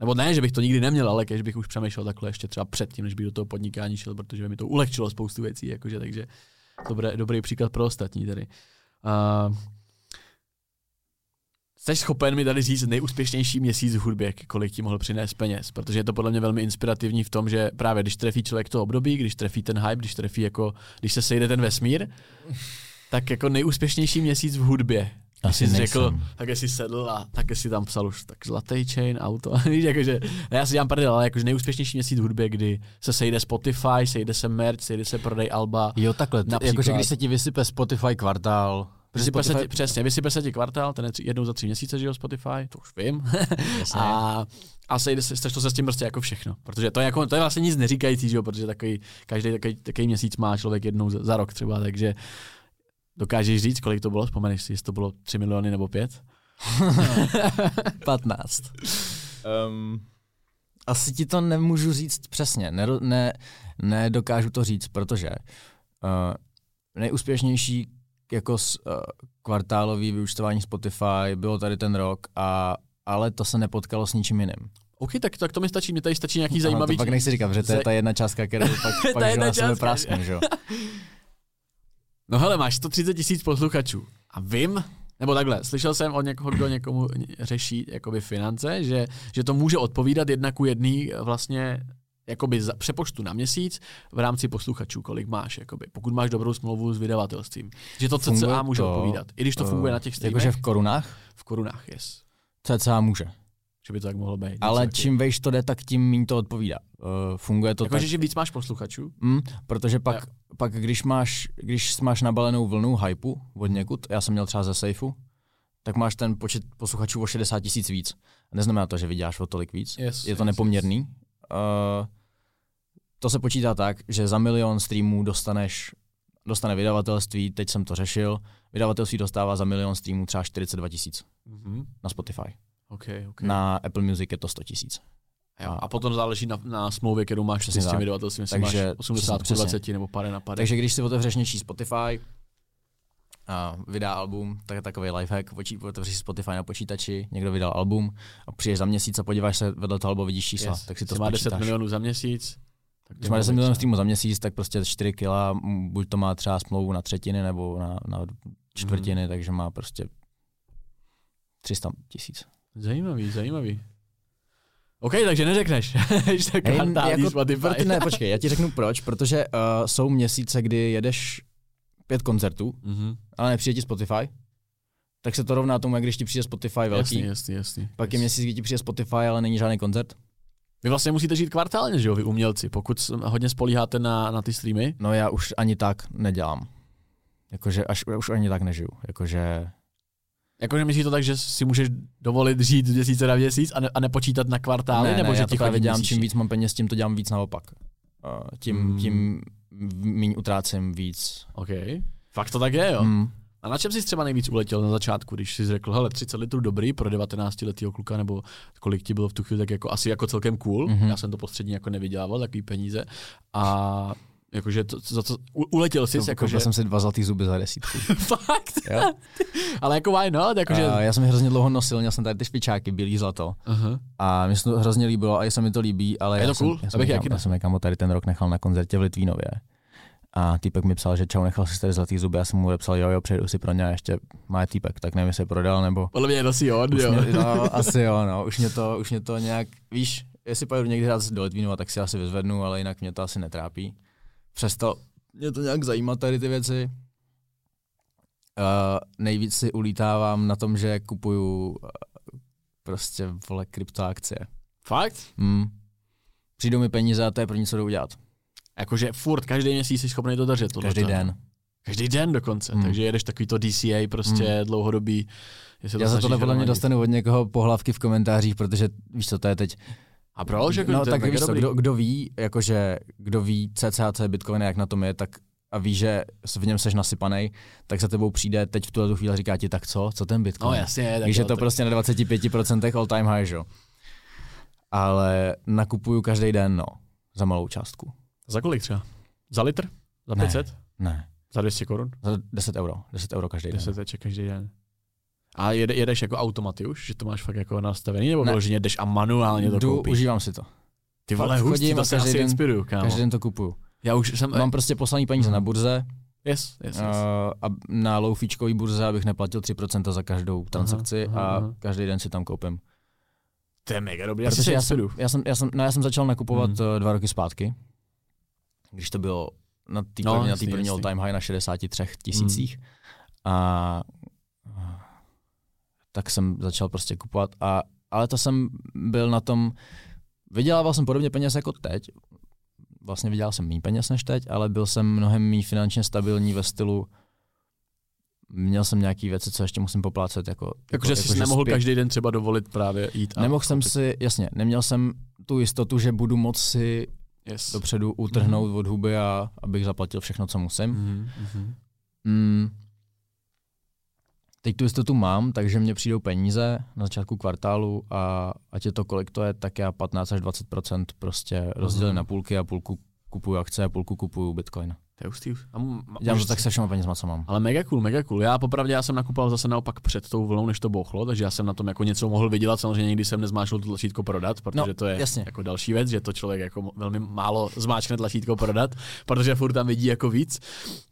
nebo ne, že bych to nikdy neměl, ale kež bych už přemýšlel takhle ještě třeba předtím, než bych do toho podnikání šel, protože by mi to ulehčilo spoustu věcí, jakože, takže dobré, dobrý příklad pro ostatní tady. Uh, Jsi schopen mi tady říct nejúspěšnější měsíc v hudbě, kolik ti mohl přinést peněz, protože je to podle mě velmi inspirativní v tom, že právě když trefí člověk to období, když trefí ten hype, když trefí jako, když se sejde ten vesmír, tak jako nejúspěšnější měsíc v hudbě. Asi jsi nejsem. řekl, tak si sedl a tak si tam psal už tak zlatý chain, auto. Víš, jakože, ne, já si dělám prdel, ale jakože nejúspěšnější měsíc v hudbě, kdy se sejde Spotify, sejde se merch, sejde se prodej alba. Jo, takhle. T- jakože když se ti vysype Spotify kvartál, Spotify, ti, přesně, vysype se ti kvartál, ten je tři, jednou za tři měsíce, že jo, Spotify, to už vím. Jasně. a, a sejde se, sešlo se s tím prostě jako všechno. Protože to je, jako, to je vlastně nic neříkající, že jo, protože takový, každý takový, takový měsíc má člověk jednou za, za rok třeba, takže Dokážeš říct, kolik to bylo? Vzpomeneš si, jestli to bylo 3 miliony nebo 5? 15. Um, asi ti to nemůžu říct přesně, ne, ne, nedokážu to říct, protože uh, nejúspěšnější jako s, uh, kvartálový vyučtování Spotify bylo tady ten rok, a, ale to se nepotkalo s ničím jiným. OK, tak, tak to mi stačí, mi tady stačí nějaký zajímavý... Ano, to pak nechci říkat, že to je ta jedna částka, kterou pak, pak jedna na sebe prasknu, že jo. No hele, máš 130 tisíc posluchačů a vím, nebo takhle, slyšel jsem od někoho, kdo někomu řeší jakoby finance, že, že to může odpovídat jedna ku jedný vlastně jakoby za přepočtu na měsíc v rámci posluchačů, kolik máš, jakoby, pokud máš dobrou smlouvu s vydavatelstvím. Že to CCA může to, odpovídat, i když to funguje uh, na těch streamech. Jakože v korunách? V korunách, yes. CCA může. Že by to tak mohlo být. Ale taky. čím vejš to jde, tak tím méně to odpovídá. Uh, funguje to jako, tak... že víc máš posluchačů? Mm, protože pak, pak když, máš, když máš nabalenou vlnu hypu od někud, já jsem měl třeba ze Safeu, tak máš ten počet posluchačů o 60 tisíc víc. Neznamená to, že vyděláš o tolik víc. Yes, je to yes, nepoměrný. Yes. Uh, to se počítá tak, že za milion streamů dostaneš, dostane vydavatelství, teď jsem to řešil, vydavatelství dostává za milion streamů třeba 42 tisíc mm-hmm. na Spotify. Okay, okay. Na Apple Music je to 100 tisíc. A, a potom záleží na, na smlouvě, kterou máš s tím vydavatelstvím, jestli máš 80 přesně, 20 nebo pade na pade. Takže když si otevřeš něčí Spotify, a vydá album, tak je takový lifehack, otevřeš si Spotify na počítači, někdo vydal album a přijdeš za měsíc a podíváš se vedle toho albu, vidíš čísla, yes. tak si to má 10 milionů za měsíc, tak Když má 10 milionů streamů za měsíc, tak prostě 4 kila, buď to má třeba smlouvu na třetiny nebo na, na čtvrtiny, mm. takže má prostě 300 tisíc. Zajímavý, zajímavý. OK, takže neřekneš, hey, jako, Spotify. ne, počkej, já ti řeknu proč, protože uh, jsou měsíce, kdy jedeš pět koncertů, mm-hmm. ale nepřijde ti Spotify, tak se to rovná tomu, jak když ti přijde Spotify velký. Jasný, jasný, jasný. Pak jasný. je měsíc, kdy ti přijde Spotify, ale není žádný koncert. Vy vlastně musíte žít kvartálně, že jo, vy umělci, pokud hodně spolíháte na, na ty streamy. No já už ani tak nedělám. Jakože až, už ani tak nežiju. Jakože... Jakože myslíš to tak, že si můžeš dovolit žít z měsíce na měsíc a, ne, a nepočítat na kvartály? Ne, nebo ne, že já to právě dělám, čím víc mám peněz, tím to dělám víc naopak. Uh, tím, hmm. tím míň utrácím víc. OK. Fakt to tak je, jo? Hmm. A na čem jsi třeba nejvíc uletěl na začátku, když jsi řekl, hele, 30 litrů dobrý pro 19 letého kluka, nebo kolik ti bylo v tu chvíli, tak jako asi jako celkem cool. Mm-hmm. Já jsem to postřední jako nevydělával, takový peníze. A Jakože to, za to, uletěl jsi, no, jakože... jsem si dva zlatý zuby za desítku. Fakt? Jo? Ale jako why not? Jakože... Uh, já jsem je hrozně dlouho nosil, měl jsem tady ty špičáky, bílý zlato. Uh-huh. A mi se to hrozně líbilo a i se mi to líbí, ale je to já, cool? jsem, já, jsem, já, já jsem někam tady ten rok nechal na koncertě v Litvínově. A týpek mi psal, že čau, nechal si tady zlatý zuby, já jsem mu odepsal, jo, jo, přejdu si pro ně a ještě má týpek, tak nevím, jestli je prodal, nebo... Podle mě to si on, jo. Mě, no, asi jo, no, už mě to, už mě to nějak, víš, jestli pojedu někdy hrát do Litvínova, tak si asi vyzvednu, ale jinak mě to asi netrápí. Přesto mě to nějak zajímá tady ty věci. Uh, nejvíc si ulítávám na tom, že kupuju uh, prostě vole kryptoakcie. Fakt? Mm. Přijdou mi peníze a to je pro co jdu udělat. Jakože furt, každý měsíc jsi schopný to držet. Každý den. Každý den dokonce, hmm. takže jedeš takový to DCA prostě hmm. dlouhodobý. To Já za tohle podle mě dostanu od někoho pohlavky v komentářích, protože víš co, to je teď a proč? Jako, no tak víš co, kdo, kdo, ví, jakože, kdo ví CCAC Bitcoin, jak na tom je, tak a ví, že v něm seš nasypaný, tak za tebou přijde teď v tuhle chvíli říká ti, tak co, co ten Bitcoin? No jasně. Víš, je to tak... prostě na 25% all time high, že? Ale nakupuju každý den, no, za malou částku. Za kolik třeba? Za litr? Za 500? Ne. ne. Za 200 korun? Za 10 euro. 10 euro každý 10 den. 10 každý den. A jede, jedeš jako automaty už, že to máš fakt jako nastavený, nebo vyloženě jdeš a manuálně to Jdu, koupíš? užívám si to. Ty vole, hustý, to se asi den, inspiruju, kámo. Každý den to kupuju. Já už jsem... Mám prostě poslaný peníze hmm. na burze, Yes, yes, yes. Uh, a na loufíčkový burze, abych neplatil 3% za každou transakci aha, aha, a každý den si tam koupím. To je mega dobrý, Protože já, jsem, já, jsem, já, jsem, no já jsem začal nakupovat hmm. dva roky zpátky, když to bylo na té no, první, jasný, první all time high na 63 tisících. Hmm. A tak jsem začal prostě kupovat. A, ale to jsem byl na tom, vydělával jsem podobně peněz jako teď. Vlastně vydělal jsem méně peněz než teď, ale byl jsem mnohem méně finančně stabilní ve stylu, měl jsem nějaký věci, co ještě musím poplácet. Jako, jako, jako jsi jako, nemohl zpět... každý den třeba dovolit právě jít a Nemohl jsem si, jasně, neměl jsem tu jistotu, že budu moci yes. dopředu utrhnout mm-hmm. od huby a abych zaplatil všechno, co musím. Mm-hmm. Mm, teď tu jistotu mám, takže mě přijdou peníze na začátku kvartálu a ať je to kolik to je, tak já 15 až 20% prostě rozdělím na půlky a půlku kupuju akce a půlku kupuju bitcoin. To je hustý. A m- Dělám to tak se všema penězma, co mám. Ale mega cool, mega cool. Já popravdě já jsem nakupoval zase naopak před tou vlnou, než to bouchlo, takže já jsem na tom jako něco mohl vydělat. Samozřejmě nikdy jsem nezmáčkl to tlačítko prodat, protože No, to je jasně. jako další věc, že to člověk jako velmi málo zmáčkne tlačítko prodat, protože furt tam vidí jako víc.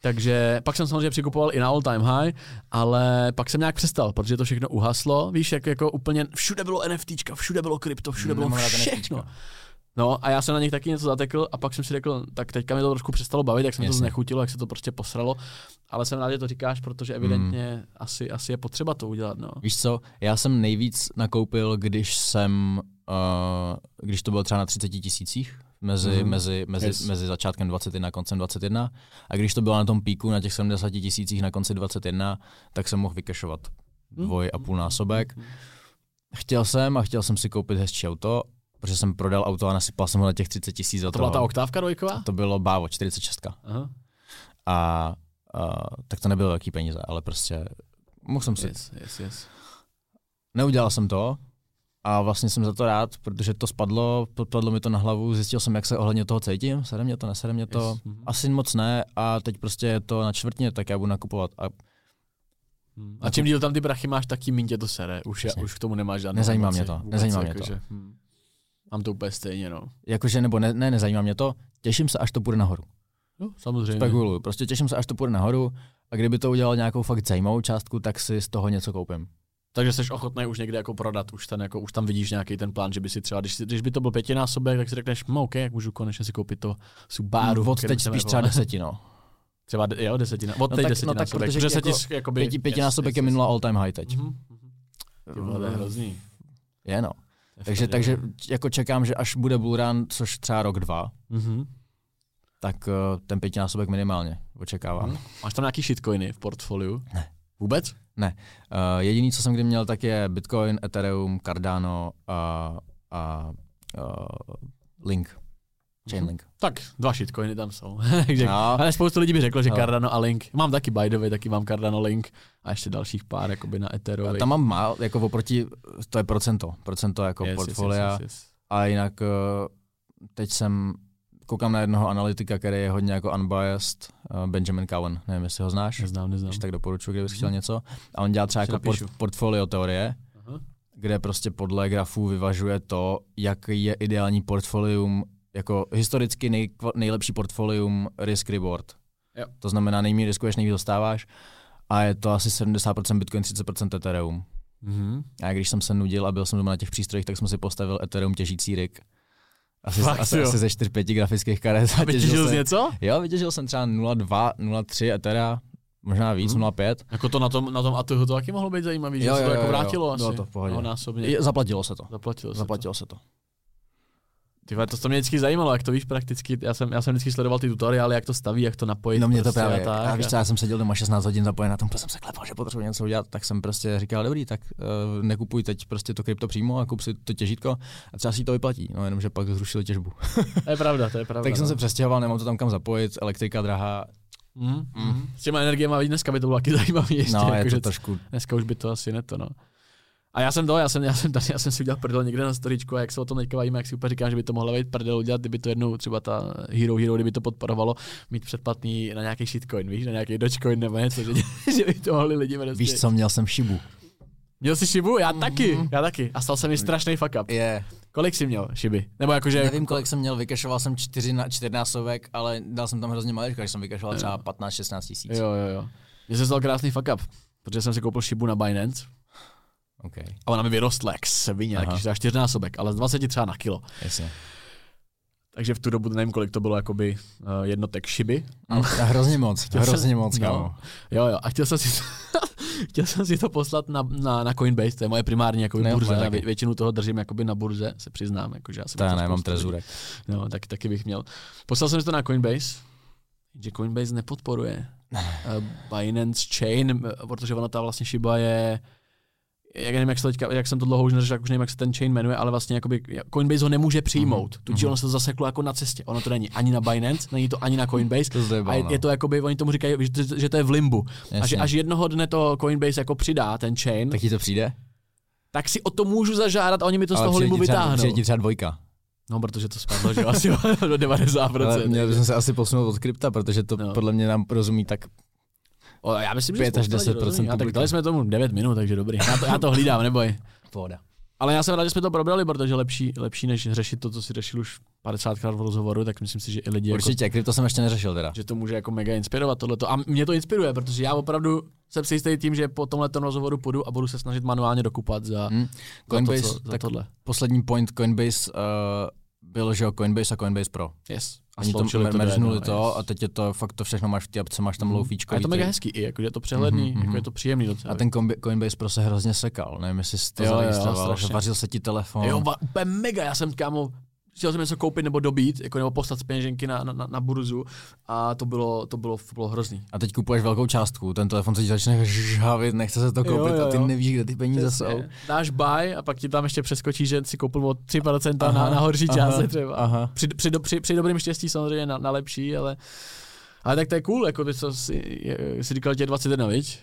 Takže pak jsem samozřejmě přikupoval i na all time high, ale pak jsem nějak přestal, protože to všechno uhaslo. Víš, jak jako úplně všude bylo NFTčka, všude bylo krypto, všude bylo Nemám rád všechno. No a já jsem na nich taky něco zatekl a pak jsem si řekl, tak teďka mi to trošku přestalo bavit, jak se mi to Jasně. znechutilo, jak se to prostě posralo, ale jsem rád, že to říkáš, protože evidentně Hmm. asi, asi je potřeba to udělat, no. Víš co, já jsem nejvíc nakoupil, když jsem, uh, když to bylo třeba na 30 tisících, mezi, Mhm. mezi, mezi, Yes. mezi začátkem 21 a koncem 21. A když to bylo na tom píku na těch 70 tisících na konci 21, tak jsem mohl vykešovat Mhm. dvoj a půl násobek. Chtěl jsem a chtěl jsem si koupit hezčí auto, protože jsem prodal auto a nasypal jsem ho na těch 30 tisíc za To byla ta oktávka dvojková? To bylo Bávo, 46. Aha. A, a tak to nebylo velký peníze, ale prostě mohl jsem si. Yes, yes, yes. Neudělal jsem to a vlastně jsem za to rád, protože to spadlo, podpadlo mi to na hlavu, zjistil jsem, jak se ohledně toho cítím, sede mě to, nesede mě to, Yes, mhm. asi moc ne a teď prostě je to na čtvrtně, tak já budu nakupovat a Hmm. A čím díl tam ty prachy máš, tak tím míň tě to sere. Už, je, už k tomu nemáš žádnou Nezajímá emoci. mě to, Vůbec, nezajímá mě to. hm. Mám to úplně stejně, no. jakože, nebo ne, ne, nezajímá mě to, těším se, až to půjde nahoru. No, samozřejmě. Spekuluju, prostě těším se, až to půjde nahoru a kdyby to udělal nějakou fakt zajímavou částku, tak si z toho něco koupím. Takže jsi ochotný už někde jako prodat, už, ten, jako, už tam vidíš nějaký ten plán, že by si třeba, když, když by to byl pětinásobek, tak si řekneš, no OK, jak můžu konečně si koupit to Subaru. Od teď spíš třeba desetino. Třeba, jo, desetina. Od No teď tak- no tak, protože ti jako jakoby, Pěti, pětinásobek yes, je minula all time high teď. Mhm, mhm. Ty vole, to je hrozný. Je no. Takže, takže jako čekám, že až bude bull run, což třeba rok, dva, Mhm. tak uh, ten pětinásobek minimálně očekávám. Mhm. Máš tam nějaký shitcoiny v portfoliu? Ne. Vůbec? Uh, jediný, co jsem kdy měl, tak je Bitcoin, Ethereum, Cardano a, a uh, Link. Chainlink. Tak, dva shitcoiny tam jsou. Takže, No. Ale spoustu lidí by řeklo, že No. Cardano a Link. Mám taky by the way, taky mám Cardano Link a ještě dalších pár jakoby na Etherovi. Tam mám málo, jako oproti, to je procento, procento jako Yes, yes, portfolia. yes, yes, yes. A jinak uh, teď jsem, koukám na jednoho analytika, který je hodně jako unbiased, uh, Benjamin Cowen, nevím, jestli ho znáš. Neznám, neznám. Když tak doporučuji, kdybys chtěl něco. A on dělá třeba jako port, napíšu. portfolio teorie, Aha. kde prostě podle grafů vyvažuje to, jaký je ideální portfolium, jako historicky nej, nejlepší portfolium risk reward. Jo. To znamená, nejméně riskuješ, nejvíc dostáváš. A je to asi 70% Bitcoin, 30% Ethereum. Mhm. A když jsem se nudil a byl jsem doma na těch přístrojích, tak jsem si postavil Ethereum těžící rig. Asi, Fakt asi, jo? asi ze 4-5 grafických karet. A Vytěžil těžil jsi jsem, něco? jo, vytěžil jsem třeba 0,2, 0,3 Ethera, možná víc, Mhm. 0,5. Jako to na tom, na tom ATH to taky mohlo být zajímavý, že se to jako vrátilo asi. Bylo to v pohodě. No, násobně. Je- Zaplatilo se to. Zaplatilo se Zaplatilo se to. To. Ty vole, to, to mě vždycky zajímalo, jak to víš prakticky. Já jsem, já jsem vždycky sledoval ty tutoriály, jak to staví, jak to napojit. No mě to prostě právě, a tak. a víš co, já jsem seděl doma 16 hodin zapojen na tom, protože jsem se klepal, že potřebuji něco udělat, tak jsem prostě říkal, dobrý, tak uh, nekupuj teď prostě to krypto přímo a kup si to těžítko a třeba si to vyplatí, no jenomže pak zrušili těžbu. To je pravda, to je pravda. tak jsem no. se přestěhoval, nemám to tam kam zapojit, elektrika drahá, Mm, mm. S těma energiema dneska by to bylo taky zajímavý ještě. no jako, je že to trošku, Dneska už by to asi neto, no. A já jsem to, já jsem, já jsem tady, já jsem si udělal prdel někde na storičku a jak se o tom teďka bavíme, jak si úplně říkám, že by to mohla být prdel udělat, kdyby to jednou třeba ta Hero Hero, kdyby to podporovalo, mít předplatný na nějaký shitcoin, víš, na nějaký Dogecoin nebo něco, že, že by to mohli lidi prostě. víš co, měl jsem šibu. Měl jsi šibu? Já taky, Mhm. já taky. A stal se mi strašný fuck up. Je, Kolik jsi měl šiby? Nebo jakože... nevím kolik jsem měl, vykešoval jsem čtyři na, čtyřnásobek, ale dal jsem tam hrozně maličko, když jsem vykešoval Jo. třeba 15-16 tisíc. Jo, jo, jo. Mně se stal krásný fuck up, protože jsem si koupil šibu na Binance Okay. a ona mi vyrostla jak svině, nějaký třeba čtyřnásobek, ale z 20 třeba na kilo. Jasně. Takže v tu dobu nevím, kolik to bylo jakoby uh, jednotek šiby. A hrozně moc, Chtěl jsem- hrozně moc, no. Jo, jo, a chtěl jsem si to, chtěl jsem si to poslat na, na, na Coinbase, to je moje primární jakoby, Ne, burze. Já vě, většinu toho držím jakoby na burze, se přiznám. Jako, že já jsem to nemám spoustu lidí- trezurek. No, tak, taky bych měl. Poslal jsem si to na Coinbase, že Coinbase nepodporuje uh, Binance Chain, eh, protože ona ta vlastně šiba je jak, nevím, jak, se teďka, jak jsem to dlouho už neřešil, jak už nevím, jak se ten chain jmenuje, ale vlastně jakoby Coinbase ho nemůže přijmout. Mm-hmm. Tudíž ono se to zaseklo jako na cestě. Ono to není ani na Binance, není to ani na Coinbase. To zjebal, a je, no. je, to jakoby, oni tomu říkají, že, že to je v limbu. A že Jasně. až jednoho dne to Coinbase jako přidá, ten chain, Tak ti to přijde? tak si o to můžu zažádat a oni mi to z Ale toho přijde limbu vytáhnou. Přijde ti třeba dvojka. No, protože to spadlo, že asi do 90%. Ale měli bychom se asi posunout od krypta, protože to No. podle mě nám rozumí tak O, já myslím, že 5 až spousta lidí 10% rozumí. Tak dali jsme tomu 9 minut, takže dobrý. Já to, já to hlídám, neboj. pohoda. Ale já jsem rád, že jsme to probrali, protože lepší, lepší než řešit to, co si řešil už 50krát v rozhovoru, tak myslím si, že i lidi jako, Určitě, krypto jsem ještě neřešil teda. že to může jako mega inspirovat tohleto. A mě to inspiruje, protože já opravdu jsem si jistý tím, že po tomhle rozhovoru půjdu a budu se snažit manuálně dokupat za, Hm. za, Coinbase, to, co, za tak tohle. poslední point Coinbase uh, byl, že jo, Coinbase a Coinbase Pro. Yes. A Oni to meržnuli jednoho, to yes. a teď je to fakt to všechno máš v té apce, máš tam Mhm. feačko. A je to mega hezký i, jako, je to přehledný, Mhm, jako mhm. je to příjemný docela. A ten Coinbase Pro se hrozně sekal, nevím, jestli jsi to Jo, jo, že vařil se ti telefon. Jo, úplně mega, já jsem kámo, chtěl jsem něco koupit nebo dobít, jako nebo poslat z peněženky na, na, na, na burzu a to bylo, to bylo, to bylo hrozný. A teď kupuješ velkou částku, ten telefon se ti začne žhavit, nechce se to Jo, koupit jo, a ty jo. nevíš, kde ty peníze jsou. Přesně. Dáš buy a pak ti tam ještě přeskočí, že si koupil o 3% na, Aha, na horší aha, části třeba. aha. Při, při, do- při, při, dobrým štěstí samozřejmě na, na lepší, ale, ale tak to je cool, jako ty, co si, je, si říkal, že je 21, viď?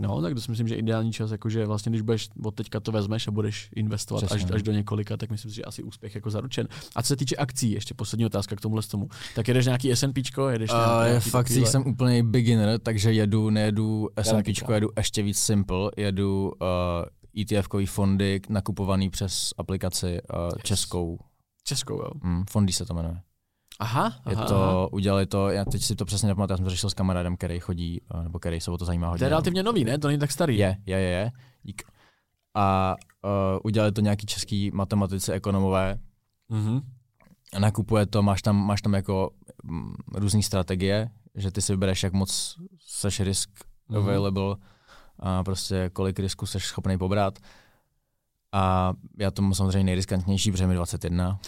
No, tak to si myslím, že ideální čas, jakože vlastně, když budeš od teďka to vezmeš a budeš investovat až, Přesně. až, do několika, tak myslím si, že asi úspěch jako zaručen. A co se týče akcí, ještě poslední otázka k tomuhle tomu. Tak jedeš nějaký S&Pčko, jedeš Uh, nějaký, fakt takovýhle- jsem úplný beginner, takže jedu, nejedu třeba. jedu ještě víc simple, jedu uh, ETF-kový fondy nakupovaný přes aplikaci uh, Yes. českou, Českou, jo. mm, fondy se to jmenuje. Aha, Je aha, to, aha. udělali to, já teď si to přesně nepamatuju, já jsem to řešil s kamarádem, který chodí, uh, nebo který se o to zajímá hodně. To je relativně nový, ne? To není tak starý. Je, je, je, je. Dík. A uh, udělali to nějaký český matematici, ekonomové, Mhm. nakupuje to, máš tam, máš tam jako mm, různé strategie, že ty si vybereš, jak moc seš risk Mhm. available a prostě kolik risku seš schopný pobrat. A já tomu samozřejmě nejriskantnější, protože mi 21.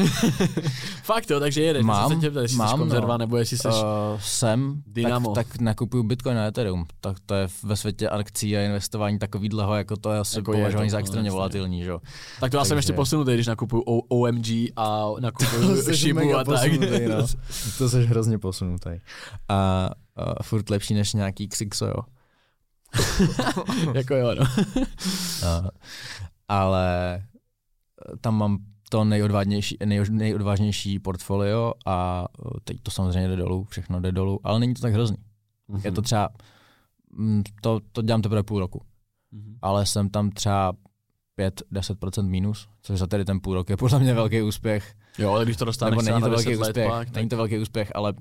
Fakt jo, takže jedeš. Mám, se tě ptal, jestli mám, jsi konzerva, no. nebo jestli jsi... Uh, Uh, jsem, Dynamo. tak, tak nakupuju Bitcoin a Ethereum. Tak to je ve světě akcí a investování takovýhleho, jako to je asi Jako považovaný to, za no, extrémně volatilní, že jo. tak to já jsem ještě posunutý, když nakupuju o- OMG a nakupuju Shibu a tak. no. To jsi hrozně posunutý. A, a furt lepší než nějaký Xixo, jo. jako jo, no. A, ale eh, tam mám to nejodvážnější, nej, nejodvážnější portfolio a eh, teď to samozřejmě jde dolů, všechno jde dolů, ale není to tak hrozný. Je to třeba, mm, to, to dělám teprve půl roku, Mhm. ale jsem tam třeba 5-10% minus, což za tady ten půl rok je podle mě velký úspěch. Jo, ale když to dostaneš Nebo není na to 10 velký let úspěch, pak, tak... není to velký úspěch, ale uh,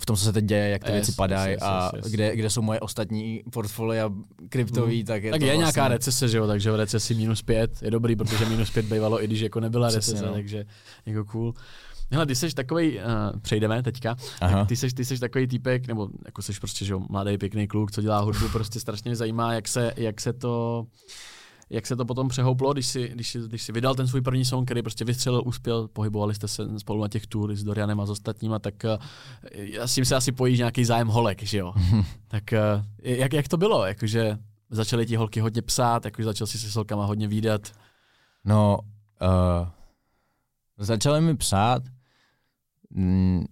v tom, co se teď děje, jak ty Yes, věci padají yes, yes, a yes, yes. Kde, kde jsou moje ostatní portfolia kryptový, tak je tak to je vlastně... nějaká recese, že jo, takže v recesi minus pět je dobrý, protože minus pět bývalo, i když jako nebyla Přesně, recese, no. takže jako cool. Hele, ty jsi takový, uh, přejdeme teďka, Aha. ty jsi, ty jsi takový týpek, nebo jako jsi prostě, že jo, mladý, pěkný kluk, co dělá hudbu, prostě strašně zajímá, jak se, jak se to, jak se to potom přehouplo, když si, když, si, když si vydal ten svůj první song, který prostě vystřelil, uspěl, pohybovali jste se spolu na těch tour s Dorianem a s ostatníma, tak uh, s tím se asi pojí nějaký zájem holek, že jo? tak uh, jak, jak to bylo? Jakože začaly ti holky hodně psát, jakože začal si se s holkama hodně výdat. No, uh, začali mi psát, mm,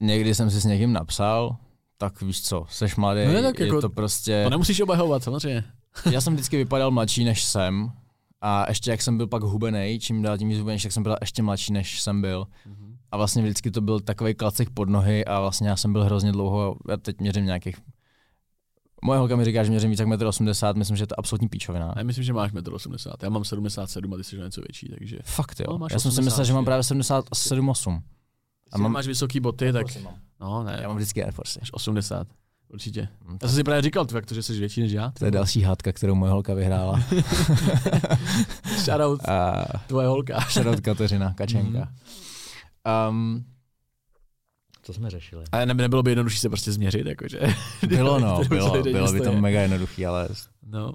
někdy jsem si s někým napsal, tak víš co, seš mladý, No tak je jako- to prostě... To nemusíš obhajovat, samozřejmě. Já jsem vždycky vypadal mladší, než jsem. A ještě jak jsem byl pak hubený, čím dál tím víc hubený, tak jsem byl ještě mladší, než jsem byl. A vlastně vždycky to byl takový klacek pod nohy a vlastně já jsem byl hrozně dlouho, já teď měřím nějakých Moje holka mi říká, že měřím víc jak 1,80 m, myslím, že je to absolutní píčovina. Já myslím, že máš 1,80 m. Já mám 77 a ty jsi něco větší, takže... Fakt jo. No, máš já jsem si 80, myslel, že mám právě 77,8. A mám... máš vysoké boty, tak... No, ne, Já mám vždycky Air Force. Máš 80, určitě. Hm, Já jsem si právě říkal, to, že jsi větší než já. To je další hádka, kterou moje holka vyhrála. Shoutout A tvoje holka. shoutout Kateřina. Kačenka. Um, co jsme řešili? Ale ne, nebylo by jednodušší se prostě změřit, jakože. Bylo no, bylo, den bylo by to mega jednoduchý, ale No. Uh,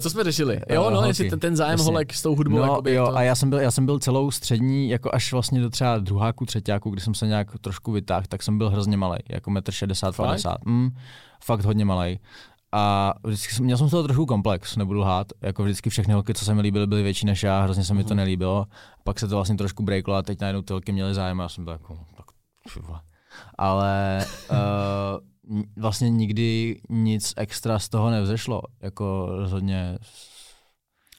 co jsme řešili? Eh, Jo, no, holky. jestli ten, ten zájem Jasně. holek s tou hudbou, No jakoby, jo, to... a já jsem, byl, já jsem byl celou střední, jako až vlastně do třeba druháku, třetíku, kdy jsem se nějak trošku vytáhl, tak jsem byl hrozně malý, jako metr 60, Fakt? 50. Mm, fakt hodně malý. A vždycky jsem, měl jsem z toho trochu komplex, nebudu lhát. Jako vždycky všechny holky, co se mi líbily, byly větší než já, hrozně se mi to Mhm. nelíbilo. Pak se to vlastně trošku breaklo a teď najednou ty holky měly zájem a já jsem byl jako, tak ty vole. Ale uh, vlastně nikdy nic extra z toho nevzešlo. Jako rozhodně,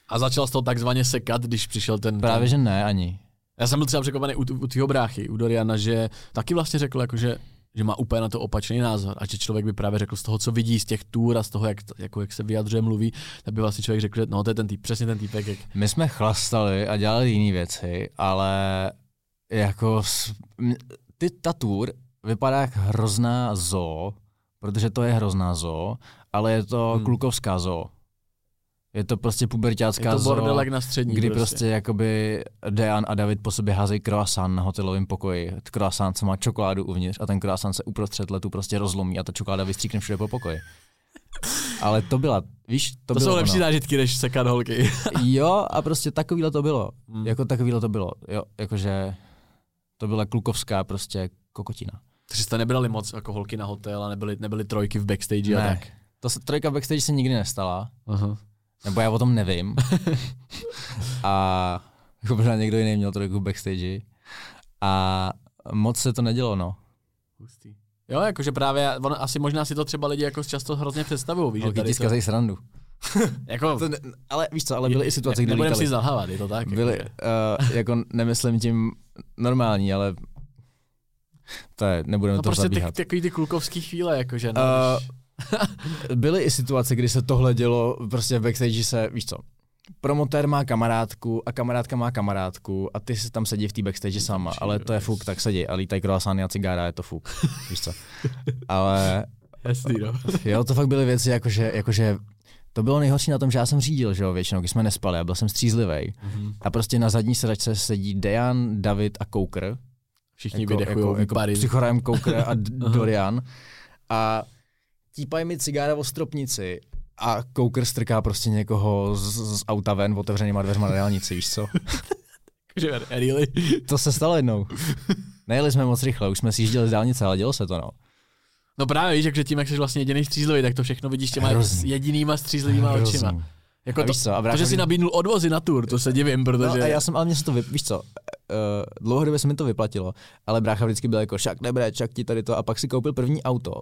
A začal z toho takzvaně sekat, když přišel ten... právě že ne ani. Já jsem byl třeba překvapený u, u tvýho bráchy, u Doriana, že taky vlastně řekl, jako, že, že má úplně na to opačný názor a že člověk by právě řekl z toho, co vidí z těch tůr a z toho, jak, jako, jak se vyjadřuje, mluví, tak by vlastně člověk řekl, že no to je ten typ, přesně ten týpek, jak My jsme chlastali a dělali jiné věci, ale jako ty, ta tour vypadá jak hrozná zoo, protože to je hrozná zoo, ale je to Hmm. klukovská zoo. Je to prostě to zoo, bordelek na střední. kdy prostě. jakoby Dejan a David po sobě házejí croissant na hotelovém pokoji. Croissant, co má čokoládu uvnitř a ten croissant se uprostřed letu prostě rozlomí a ta čokoláda vystříkne všude po pokoji. Ale to byla, víš, to, To, bylo jsou lepší ono. zážitky, než sekat holky. Jo, a prostě takovýhle to bylo. Hmm. Jako takovýhle to bylo. Jo, jakože to byla klukovská prostě kokotina. Takže jste nebrali moc jako holky na hotel a nebyly, nebyly trojky v backstage a Ne. tak. To se, trojka backstage se nikdy nestala, Aha. nebo já o tom nevím. a jako možná někdo jiný měl trojku v backstage. A moc se to nedělo, no. Hustý. Jo, jakože právě, on, asi možná si to třeba lidi jako často hrozně představují, víš, že Holky tady ti to, zkazejí srandu. jako, To ne, ale víš co, ale byly i situace, kdy nebudem lítali. si zalhávat, je to tak. Byly, jakože. uh, jako nemyslím tím normální, ale to je, nebudeme No to prostě ty, zabíhat. takový ty klukovský chvíle, jakože, no, Uh, byly i situace, kdy se tohle dělo, prostě v backstage se, víš co, promotér má kamarádku a kamarádka má kamarádku a ty si tam sedí v té backstage sama, ale to je fuk, tak sedí a lítají croissanty a cigára, je to fuk, víš co. Ale jasný, no. jo, to fakt byly věci, jakože, jakože to bylo nejhorší na tom, že já jsem řídil, že jo, většinou, když jsme nespali a byl jsem střízlivý. Mhm. A prostě na zadní sedačce sedí Dejan, David a Koukr. Všichni jako, vydechují, jako, jako vypady. psychorajem Koukr a. Dorian. A típají mi cigára o stropnici a Koukr strká prostě někoho z, z auta ven otevřenýma dveřma na dálnici, víš co? Really? To se stalo jednou. Nejeli jsme moc rychle, už jsme si jížděli z dálnice, ale dělo se to, no. No právě víš, že tím, jak jsi vlastně jediný střízlivý, tak to všechno vidíš těma Hrozný. jedinýma střízlivýma Hrozný. očima. Jako A to, víš co, a to, že jsi nabídnul odvozy na tour, to se divím, protože... No, a já jsem, ale mě se to, vy, víš co, uh, dlouhodobě se mi to vyplatilo, ale brácha vždycky byl jako, však nebre, čak ti tady to, a pak si koupil první auto.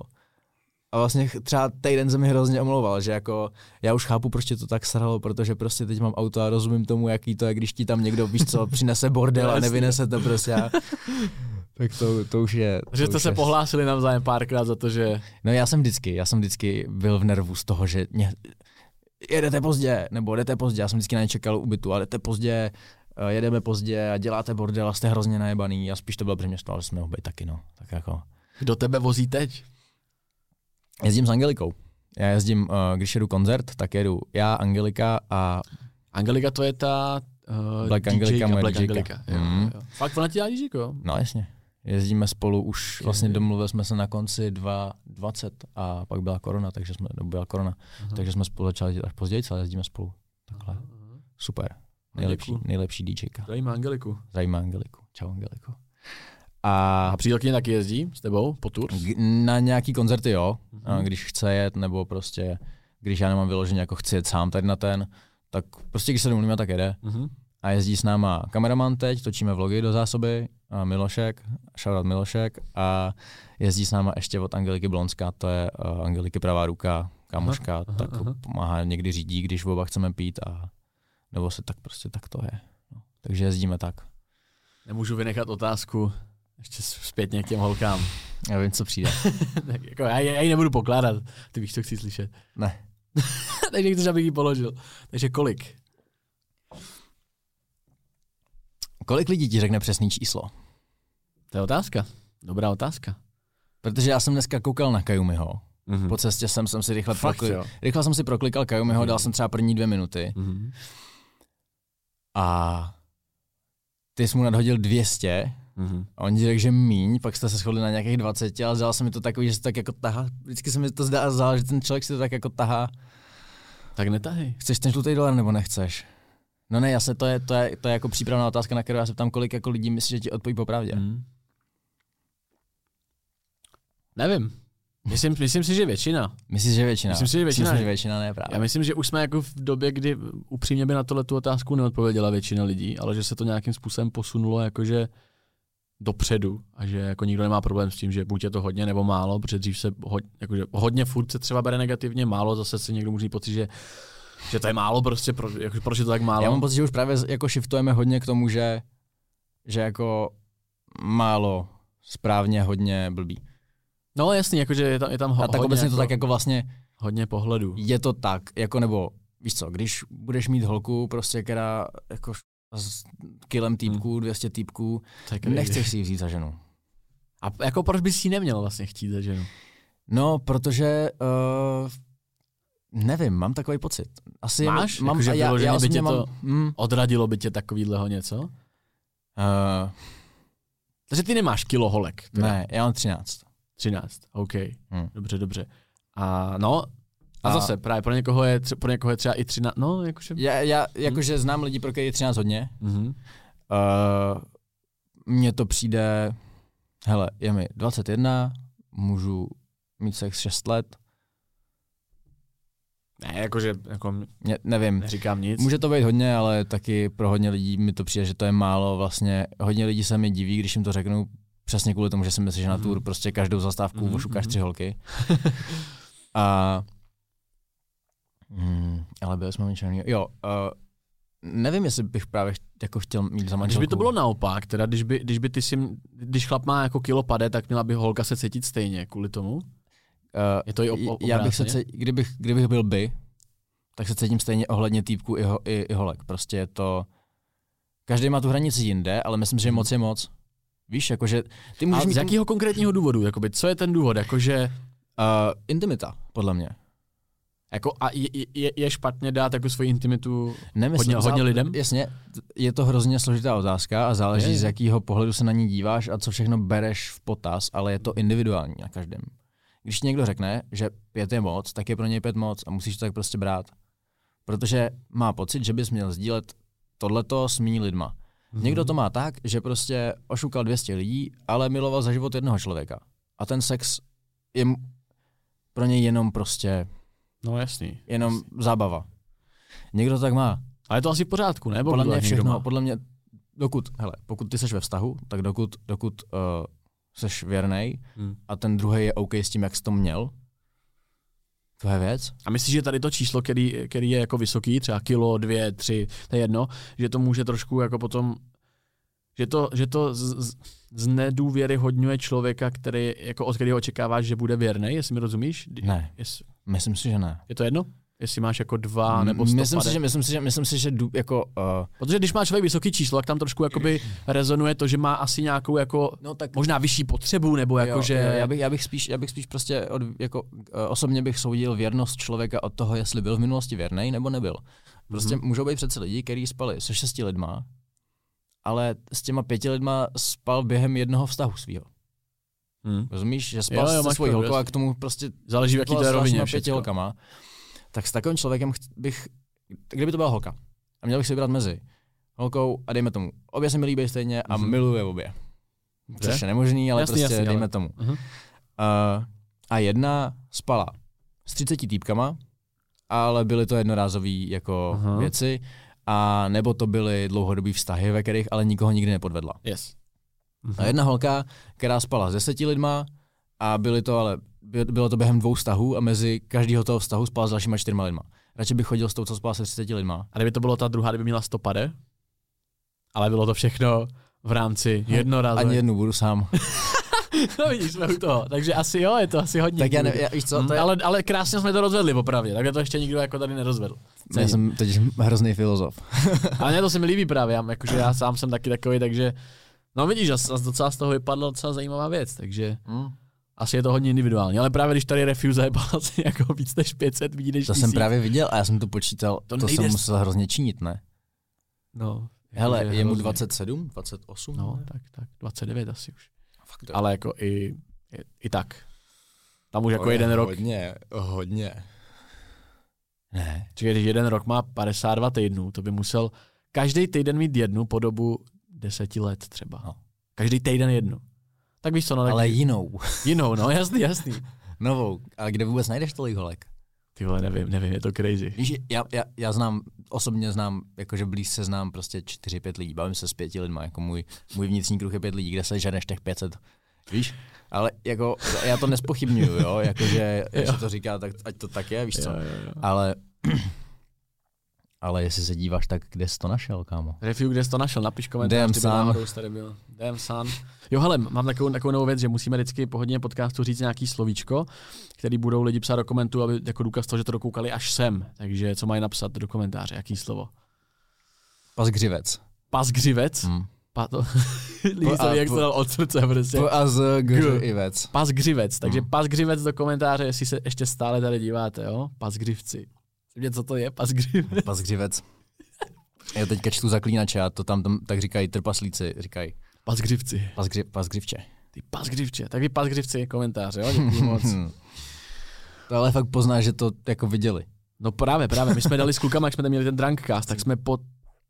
A vlastně třeba týden se mi hrozně omlouval, že jako já už chápu, proč tě to tak sralo, protože prostě teď mám auto a rozumím tomu, jaký to je, když ti tam někdo, víš co, přinese bordel a nevynese to prostě. A... tak to, to už je. že to jste už se je- pohlásili navzájem párkrát za to, že... No já jsem vždycky, já jsem vždycky byl v nervu z toho, že mě, jedete pozdě, nebo jdete pozdě, já jsem vždycky na ně čekal u bytu, ale jdete pozdě, eh, jedeme pozdě a děláte bordel a jste hrozně najebaný a spíš to bylo břeměsto, ale jsme být taky, no. Tak jako. Kdo tebe vozí teď? Jezdím s Angelikou. Já jezdím, eh, když jedu koncert, tak jedu já, Angelika a Angelika to je ta... Uh, Black Angelika, moje Black DJka. Angelika. Jo, Mhm. jo. Fakt ona ti dělá DJko, jo? no jasně. Jezdíme spolu už, vlastně domluvili jsme se na konci 2020 a pak byla korona, takže jsme, nebo byla korona, Aha. takže jsme spolu začali až později, ale jezdíme spolu. Takhle. Aha. Super. Nejlepší, Děkuju. nejlepší DJka. Zdravím Angeliku. Zdravím Angeliku. Čau Angeliku. A A přítelkyně taky jezdí s tebou po tour? na nějaký koncerty jo, Mhm. když chce jet, nebo prostě když já nemám vyloženě jako chci jet sám tady na ten, tak prostě když se domluvíme, tak jede. Mhm. A jezdí s náma kameraman teď, točíme vlogy do zásoby, a Milošek, shoutout Milošek, a jezdí s náma ještě od Angeliky Blonská, to je uh, Angeliky pravá ruka, kamoška, Aha, aha, tak aha. pomáhá, někdy řídí, když oba chceme pít a nebo se tak prostě tak to je. No. Takže jezdíme tak. Nemůžu vynechat otázku ještě zpětně k těm holkám. Já vím, co přijde. tak jako já, já ji nebudu pokládat, ty víš, co chci slyšet. Ne. Takže chceš, abych ji položil. Takže kolik? Kolik lidí ti řekne přesný číslo? To je otázka. Dobrá otázka. Protože já jsem dneska koukal na Kajumiho. Mhm. Po cestě jsem, jsem si rychle, Fakt, prokli- jo? rychle jsem si proklikal Kajumiho, dal jsem třeba první dvě minuty Mhm. a ty jsi mu nadhodil 200 Mhm. a on ti řekl, že míň, pak jste se shodli na nějakých 20, ale zdál se mi to takový, že se tak jako tahá. Vždycky se mi to zdá, zdá, že ten člověk si to tak jako tahá. Tak netahej. Chceš ten žlutý dolar nebo nechceš? No ne, jasně, to je, to, je, to je jako přípravná otázka, na kterou já se ptám, kolik jako lidí myslíš, že ti odpoví popravdě. Mhm. Nevím. Myslím, myslím si, že většina. Myslíš, že většina? Myslím si, že většina. Myslím, že většina ne právě. Já myslím, že už jsme jako v době, kdy upřímně by na tohle tu otázku neodpověděla většina lidí, ale že se to nějakým způsobem posunulo jakože dopředu a že jako nikdo nemá problém s tím, že buď je to hodně nebo málo, protože dřív se ho, jakože hodně furt se třeba bere negativně, málo zase si někdo může pocit, že, že to je málo prostě, pro, jako, proč je to tak málo. Já mám pocit, že už právě jako shiftujeme hodně k tomu, že, že jako málo správně hodně blbý. No jasný, jakože je tam, je tam ho, A tak hodně, obecně jako, to tak jako vlastně hodně pohledů. je to tak, jako nebo víš co, když budeš mít holku prostě, která jako s kilem týpků, 200 týpků, Tak nechceš si ji vzít za ženu. A jako proč bys ji neměl vlastně chtít za ženu? No, protože uh, nevím, mám takový pocit. Asi Máš? mám, Jakože a já, já by tě mám, to- mm, Odradilo by tě takovýhleho něco? uh, Takže ty nemáš kilo holek. Teda. ne, já mám 13. 13, OK. Hm. Dobře, dobře. A no, a, A- zase právě pro někoho je, tře- pro někoho je třeba i 13, no jakože... Já, já jakože znám lidi, pro které je 13 hodně. Mhm. Uh, Mně to přijde, hele, je mi 21, můžu mít sex 6 let, Ne, jakože, jako mě, nevím. neříkám nic. Může to být hodně, ale taky pro hodně lidí mi to přijde, že to je málo. Vlastně hodně lidí se mi diví, když jim to řeknu, přesně kvůli tomu, že si myslí, že na Mhm. tour prostě každou zastávku Mhm, ošukáš mhm. tři holky. A Hmm, ale byli jsme jiného. Jo, uh, nevím, jestli bych právě jako chtěl mít za A Když manželku. by to bylo naopak, teda když by, když by ty si, když chlap má jako kilo pade, tak měla by holka se cítit stejně kvůli tomu? Uh, Je to i ob- já bych se, cít, kdybych, kdybych byl by, tak se cítím stejně ohledně týpků i, ho, i, i holek. Prostě je to... Každý má tu hranici jinde, ale myslím že moc je moc. Víš, jakože ty A můžeš z mít jakého konkrétního důvodu? Jakoby, co je ten důvod? Jakože, uh, intimita, podle mě. jako, a je, je, je špatně dát jako svoji intimitu Nemyslím, Hodně- hodně lidem? Jasně, je to hrozně složitá otázka a záleží, Je, je. z jakého pohledu se na ní díváš a co všechno bereš v potaz, ale je to individuální na každém. Když někdo řekne, že pět je moc, tak je pro něj pět moc a musíš to tak prostě brát. Protože má pocit, že bys měl sdílet tohleto s méně lidma. Mhm. Někdo to má tak, že prostě ošukal 200 lidí, ale miloval za život jednoho člověka. A ten sex je pro něj jenom prostě, No jasný. jenom zábava. Někdo to tak má. Ale je to asi v pořádku, ne? podle mě všechno, podle mě, dokud, hele, pokud ty seš ve vztahu, tak dokud, dokud uh, seš věrnej Hmm. a ten druhý je OK s tím, jak jsi to měl, to je věc. A myslíš, že tady to číslo, který, který je jako vysoký, třeba kilo, dvě, tři, to je jedno, že to může trošku jako potom, že to, že to z, z, znedůvěryhodňuje člověka, který, jako od kterého očekáváš, že bude věrný, jestli mi rozumíš? Ne, Jest, myslím si, že ne. je to jedno? Jestli máš jako dva nebo sto myslím, si, že, myslím si, že, myslím si, že jako, uh, Protože když má člověk vysoký číslo, tak tam trošku jakoby rezonuje to, že má asi nějakou jako no tak možná vyšší potřebu, nebo jako, jo, že... jo, já, bych, já, bych spíš, já bych spíš prostě od, jako, uh, osobně bych soudil věrnost člověka od toho, jestli byl v minulosti věrný nebo nebyl. Prostě mm-hmm. můžou být přece lidi, kteří spali se šesti lidma, ale s těma pěti lidma spal během jednoho vztahu svého. Hm. Rozumíš, že spal jo, jo, se svojí holkou a k tomu prostě Záleží, jaký to je rovině. pěti holkama, tak s takovým člověkem bych, kdyby to byla holka, a měl bych si vybrat mezi holkou a dejme tomu, obě se mi líbí stejně a Mhm. miluje obě. Což je nemožný, ale Jasný, prostě jasný, dejme ale- tomu. Mhm. Uh, a jedna spala s 30 týpkama, ale byly to jednorázové jako Aha. věci, a nebo to byly dlouhodobý vztahy, ve kterých ale nikoho nikdy nepodvedla. Yes. A jedna holka, která spala s deseti lidma a byly to ale, bylo to během dvou vztahů a mezi každého toho vztahu spala s dalšíma čtyřma lidma. Radši bych chodil s tou, co spala se 30 lidma. A kdyby to bylo ta druhá, kdyby měla stopade, ale bylo to všechno v rámci jednorázové. Ani jednu budu sám. no vidíš, jsme u toho. Takže asi jo, je to asi hodně. tak já nevím, já, víš co, Hm, to je, ale, ale krásně jsme to rozvedli, popravdě. Takhle to ještě nikdo jako tady nerozvedl. já jsem teď hrozný filozof. Ale mě to se mi líbí právě, já, jakože já sám jsem taky takový, takže no vidíš, docela z toho vypadla docela zajímavá věc, takže Mm. Asi je to hodně individuální. Ale právě když tady Refuse je asi jako víc než 500 lidí než To jsem tisíc. právě viděl a já jsem to počítal, To to, jsem musel hrozně činit, ne? No, Hele, jakože je mu hrozně. 27, 28? No, ne? tak, tak, 29 asi už. Fakt Ale jako i, i, i tak. Tam už jako To je jeden rok, Hodně, hodně. Ne. čekaj, když jeden rok má 52 týdnů, to by musel každý týden mít jednu po dobu deseti let třeba. No. Každý týden jednu. Tak víš co, no tak Ale jinou. jinou, no jasný, jasný. Novou. A kde vůbec najdeš tolik holek? Ty vole, nevím, nevím, je to crazy. Víš, já, já, já znám, osobně znám, jakože blízce znám prostě 4-5 lidí, bavím se s pěti lidma, jako můj, můj vnitřní kruh je pět lidí, kde se ženeš těch 500, víš? Ale jako, já to nespochybnuju, jo, jakože, jak se to říká, tak ať to tak je, víš co? Jo, jo, jo. Ale, ale jestli se díváš, tak kde jsi to našel, kámo? Review, kde jsi to našel, napiš komentář, son. náhodou tady byl. Damn son. Jo, hele, mám takovou, takovou novou věc, že musíme vždycky po hodině podcastu říct nějaký slovíčko, který budou lidi psát do komentů, aby jako důkaz toho, že to dokoukali až sem. Takže co mají napsat do komentáře, jaký slovo? Pas gřivec. Pas gřivec? Hm. Pa to... Líbí se jak po- to dal od srdce prostě. P a z gřivec. Pas gřivec, takže Hmm. pas gřivec do komentáře, jestli se ještě stále tady díváte, jo? Pas Víte, co to je, pas gřivec? Pas gřivec. Já teďka čtu zaklínače a to tam, tam tak říkají trpaslíci, říkají Pas gřivci. pas, gři, pas gřivče. Ty pas gřivče. Tak vy pas gřivci, komentáře, jo? Děkuji moc. To ale fakt poznáš, že to jako viděli. No právě, právě. My jsme dali s klukama, jak jsme tam měli ten drunkcast, tak jsme po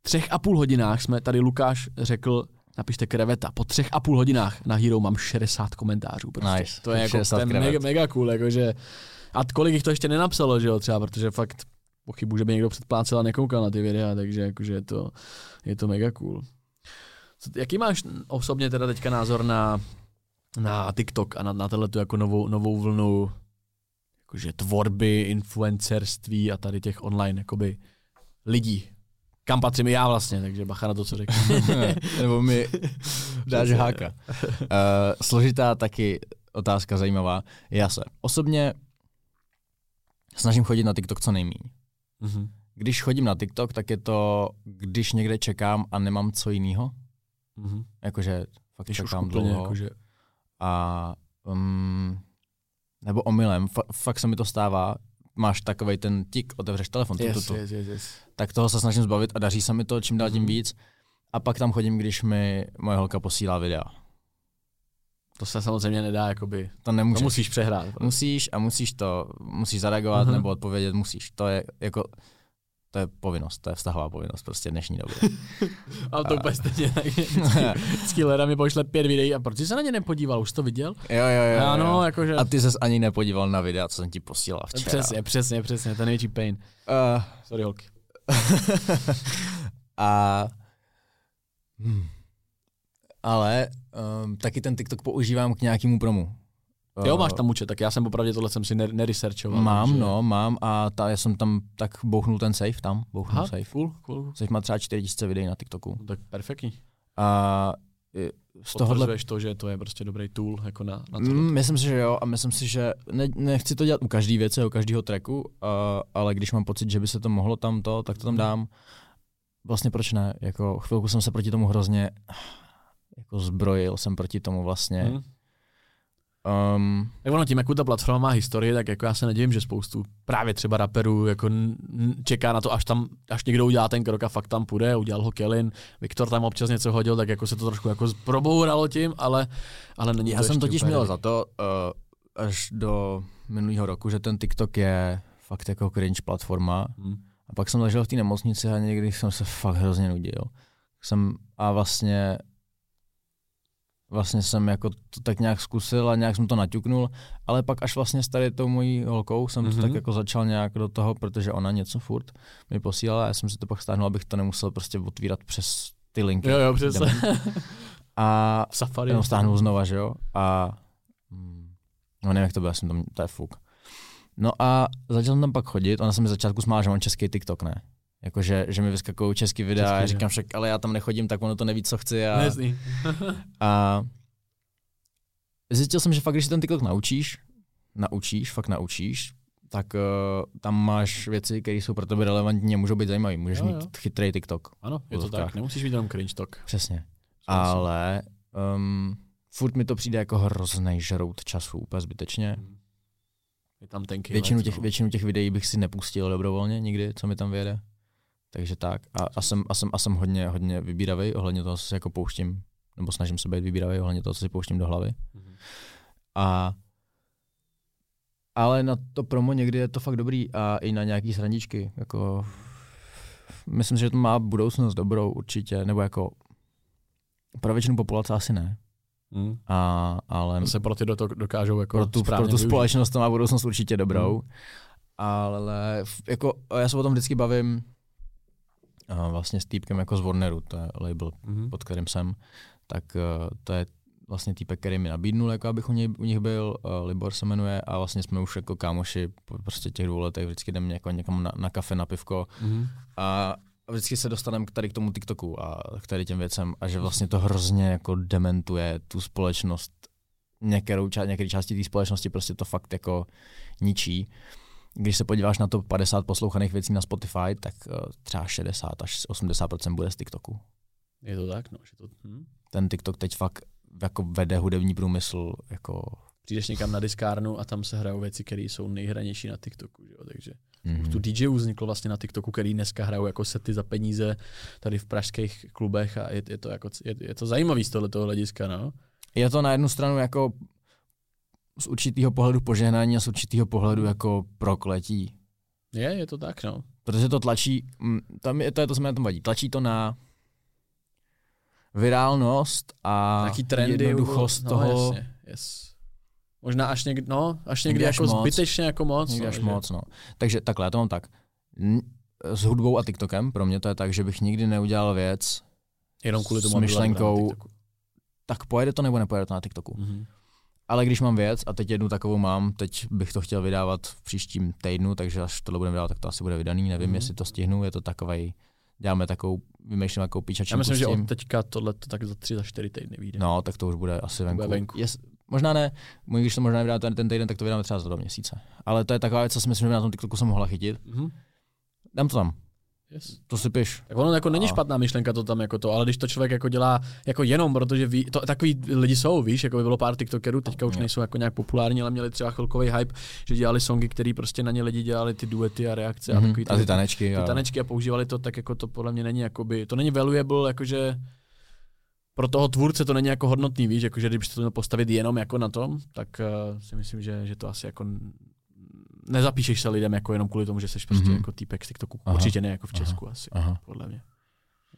třech a půl hodinách jsme tady Lukáš řekl, napište kreveta, po třech a půl hodinách na Hero mám 60 komentářů. Prostě. Nice. To je jako 60 to je krevet. mega, mega cool, jakože, a kolik jich to ještě nenapsalo, že jo, třeba, protože fakt pochybuji, že by někdo předplácel a nekoukal na ty videa, takže jakože je to, je to mega cool. Co, jaký máš osobně teda teďka názor na, na TikTok a na, na tohle jako novou, novou vlnu jakože tvorby, influencerství a tady těch online jakoby lidí. Kam patřím já vlastně, takže bacha na to, co řeknu. Nebo mi dáš háka. Uh, složitá taky otázka zajímavá. Já se osobně snažím chodit na TikTok co nejméně. Mhm. Když chodím na TikTok, tak je to, když někde čekám a nemám co jiného. Mhm. Jakože fakt Když čekám dlouho. jakože, A um, nebo omylem, fa- fakt se mi to stává, máš takovej ten tik, otevřeš telefon, tu, tu, yes, tu. yes, yes, yes. tak toho se snažím zbavit a daří se mi to čím dál tím Mhm. víc. A pak tam chodím, když mi moje holka posílá videa. To se samozřejmě nedá, jakoby, To nemůžeš. to musíš přehrát. Musíš a musíš to, musíš zareagovat Mhm. nebo odpovědět, musíš. To je jako, to je povinnost, to je vztahová povinnost prostě v dnešní době. A to úplně stejně. tak Vždycky, Lera mi pošle pět videí a proč jsi se na ně nepodíval, už to viděl? jo, jo, jo. Ano, jo. jakože... A ty ses ani nepodíval na videa, co jsem ti posílal včera. Přesně, přesně, přesně, ten největší pain. Uh, Sorry, holky. a hmm. Ale um, taky ten TikTok používám k nějakému promu. Jo, Uh, máš tam účet, tak já jsem opravdu tohle jsem si ner- neresearchoval. Mám, takže- no, mám a ta, já jsem tam tak bouchnul ten safe tam, bouchnul Aha, safe. cool, cool. Safe má třeba 4000 videí na TikToku. No, tak perfektní. A z tohohle to, že to je prostě dobrý tool jako na, na to. Mm, myslím si, že jo a myslím si, že ne, nechci to dělat u každé věci, u každého tracku, uh, ale když mám pocit, že by se to mohlo tam to, tak to tam Mhm. dám. Vlastně proč ne? Jako chvilku jsem se proti tomu hrozně jako zbrojil jsem proti tomu vlastně. Hmm. Um, Tak ono tím, jakou ta platforma má historii, tak jako já se nedivím, že spoustu právě třeba raperů jako n- n- čeká na to, až tam, až někdo udělá ten krok a fakt tam půjde, udělal ho Kellen, Viktor tam občas něco hodil, tak jako se to trošku jako probouralo tím, ale, ale není já to jsem totiž úplně měl za to uh, až do minulého roku, že ten TikTok je fakt jako cringe platforma. Hmm. A pak jsem ležel v té nemocnici a někdy jsem se fakt hrozně nudil. Jsem, a vlastně vlastně jsem jako to tak nějak zkusil a nějak jsem to naťuknul, ale pak až vlastně s tady tou mojí holkou jsem mm-hmm. to Mhm. tak jako začal nějak do toho, protože ona něco furt mi posílala a já jsem si to pak stáhnul, abych to nemusel prostě otvírat přes ty linky. Jo, jo, přesně. A V Safari. jenom stáhnul znova, že jo? A mm, no nevím, jak to bylo, já jsem tam, to je fuk. No a začal jsem tam pak chodit, ona se mi začátku smála, že mám český TikTok, ne? Jakože, že mi vyskakují český videa Český, a já říkám však, ale já tam nechodím, tak ono to neví, co chci. A, No, a zjistil jsem, že fakt, když si ten TikTok naučíš, naučíš, fakt naučíš, tak uh, tam máš věci, které jsou pro tebe relevantní a můžou být zajímavé. Můžeš Jo, mít jo. chytrý TikTok. Ano, je to tak, nemusíš mít jenom cringe talk. Přesně. Ale um, furt mi to přijde jako hrozný žrout času, úplně zbytečně. Je tam tenký Většinu let, těch, no. většinu těch videí bych si nepustil dobrovolně nikdy, co mi tam vyjede. Takže tak. A, a, jsem, a, jsem, a jsem hodně, hodně vybíravý ohledně toho, co si jako pouštím, nebo snažím se být vybíravý ohledně toho, co si pouštím do hlavy. Mhm. A ale na to promo někdy je to fakt dobrý a i na nějaký srandičky. Jako, myslím si, že to má budoucnost dobrou určitě, nebo jako pro většinu populace asi ne. Hmm. A, ale To se pro ty do to dokážou jako pro tu, pro tu využít. společnost to má budoucnost určitě dobrou. Hmm. Ale jako, já se o tom vždycky bavím a vlastně s týpkem jako z Warneru, to je label, Mhm. pod kterým jsem, tak uh, to je vlastně týpek, který mi nabídnul, jako abych u, něj, u nich byl, uh, Libor se jmenuje a vlastně jsme už jako kámoši po prostě těch dvou letech, vždycky jdeme jako někam na, na kafe, na pivko Mhm. a vždycky se dostaneme k tady k tomu TikToku a k tady těm věcem a že vlastně to hrozně jako dementuje tu společnost, některou, ča- některé části té společnosti prostě to fakt jako ničí. Když se podíváš na to 50 poslouchaných věcí na Spotify, tak uh, třeba 60 až 80 bude z TikToku. Je to tak, no. Že to, hm. Ten TikTok teď fakt jako vede hudební průmysl jako Přijdeš někam na diskárnu a tam se hrajou věci, které jsou nejhranější na TikToku. Že jo? Takže mm, tu DJů vzniklo vlastně na TikToku, který dneska hrajou jako sety za peníze tady v pražských klubech a je, je to, jako, je, je to zajímavý z tohoto hlediska, no. je to na jednu stranu jako z určitého pohledu požehnání a z určitého pohledu jako prokletí. Je, je to tak, no. Protože to tlačí, mm, tam je, to je to, co mi na tom vadí, tlačí to na virálnost a Nějaký trendy. jednoduchost no, toho, Jasně, yes. Možná až někdy, no, až někdy, Někdy až jako moc. zbytečně jako moc. někdy no, až že- moc. No. Takže takhle, já to mám tak. S hudbou a TikTokem, pro mě to je tak, že bych nikdy neudělal věc, Jenom kvůli tomu, s myšlenkou- tak pojede to nebo nepojede to na TikToku. Mhm. Ale když mám věc, a teď jednu takovou mám, teď bych to chtěl vydávat v příštím týdnu, takže až tohle budeme vydávat, tak to asi bude vydaný. Nevím, Mhm. jestli to stihnu, je to takovej, děláme takovou, vymýšlím takovou píčačí. Já myslím, že od teďka tohle to tak za tři, za čtyři týdny vyjde. No, tak to už bude asi venku. bude venku. Yes, možná ne, můj, když to možná vydá ten, ten týden, tak to vydáme třeba za dva měsíce. Ale to je taková věc, co si myslím, že na tom TikToku jsem mohla chytit. Mhm. Dám to tam, Yes. to si piš. Tak ono jako není A- špatná myšlenka to tam jako to, ale když to člověk jako dělá jako jenom, protože ví, to, takový lidi jsou, víš, jako by bylo pár TikTokerů, teďka už nejsou jako nějak populární, ale měli třeba chvilkový hype, že dělali songy, který prostě na ně lidi dělali ty duety a reakce a Mhm. takový A ty tanečky. ty a... tanečky a používali to, tak jako to podle mě není jakoby, to není valuable, jakože pro toho tvůrce to není jako hodnotný, víš, jakože když to měl postavit jenom jako na tom, tak uh, si myslím, že, že to asi jako nezapíšeš se lidem jako jenom kvůli tomu, že jsi prostě Mhm. jako týpek z TikToku. Aha. Určitě ne jako v Aha. Česku asi, Aha, podle mě.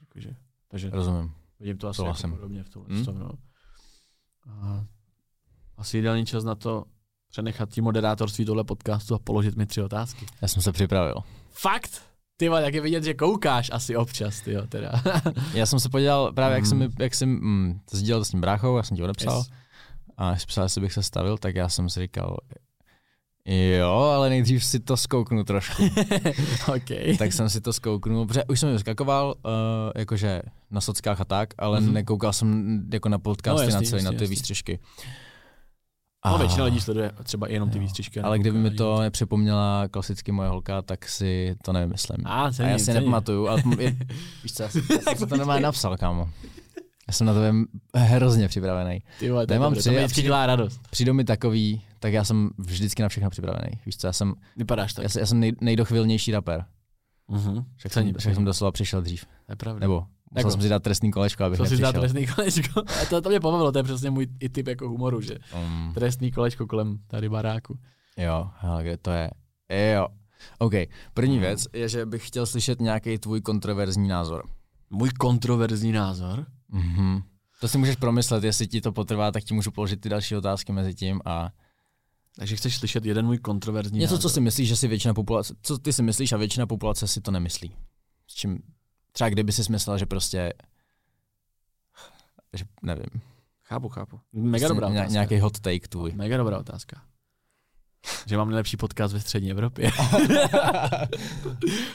Jakože, takže rozumím. vidím to asi Souhlasím. jako podobně v tomhle Hmm. hmm? no. A asi ideální čas na to přenechat ti moderátorství tohle podcastu a položit mi tři otázky. Já jsem se připravil. Fakt? Ty vole, jak je vidět, že koukáš asi občas, ty jo, teda. Já jsem se podíval právě, jak jsem, Mhm. mi- jak jsem mm, to sdílel s tím bráchou, já jsem ti odepsal. Yes. A když psal, jestli bych se stavil, tak já jsem si říkal, jo, ale nejdřív si to zkouknu trošku. OK. tak jsem si to zkouknul, protože už jsem vyskakoval, uh, jakože na sockách a tak, ale Mhm. mm-hmm. nekoukal jsem jako na podcasty, No, no, jasný, na celý, na jasný, ty jasný. výstřižky. No, většina lidí sleduje třeba jenom ty Jo. výstřižky. a Ale kdyby mi to nepřipomněla klasicky moje holka, tak si to nevymyslím. A, a cením, já si cením. nepamatuju, ale je, víš co, já jsem, já jsem si to normálně napsal, kámo. Já jsem na to hrozně připravený. Ty vole, to, Nemám mám tři, a dělá radost. Přijdou mi takový, tak já jsem vždycky na všechno připravený. Víš co, já jsem, Vypadáš tak. já, jsem- já jsem nej, nejdochvilnější rapper. Mhm. Však jsem, však jsem doslova přišel dřív. Je pravda. Nebo musel Jako- jsem si dát trestný kolečko, abych Co si dá nepřišel. trestný kolečko? A to, to mě pobavilo, to je přesně můj i typ jako humoru, že Um, trestný kolečko kolem tady baráku. jo, hele, kde to je. Jo. OK, první Hmm. věc je, že bych chtěl slyšet nějaký tvůj kontroverzní názor. Můj kontroverzní názor? Mhm. To si můžeš promyslet, jestli ti to potrvá, tak ti můžu položit ty další otázky mezi tím a Takže chceš slyšet jeden můj kontroverzní něco, názor. co si myslíš, že si většina populace, co ty si myslíš a většina populace si to nemyslí. S čím, třeba kdyby si myslel, že prostě, že nevím, Chápu, chápu. Mega prostě dobrá ně- otázka. nějaký hot take tvůj. Mega dobrá otázka. Že mám nejlepší podcast ve střední Evropě.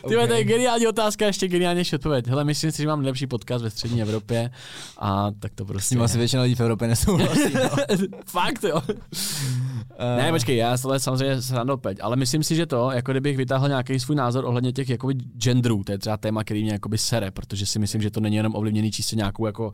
Ty okay. to je geniální otázka, ještě geniálnější odpověď. Hele, myslím si, že mám nejlepší podcast ve střední Evropě a tak to S prostě tím asi většina lidí v Evropě nesouhlasí. No. Fakt jo. Eh, Ne, počkej, já tohle samozřejmě srandu peď, ale myslím si, že to, jako kdybych vytáhl nějaký svůj názor ohledně těch jakoby genderů, to je třeba téma, který mě jakoby sere, protože si myslím, že to není jenom ovlivněný čistě nějakou jako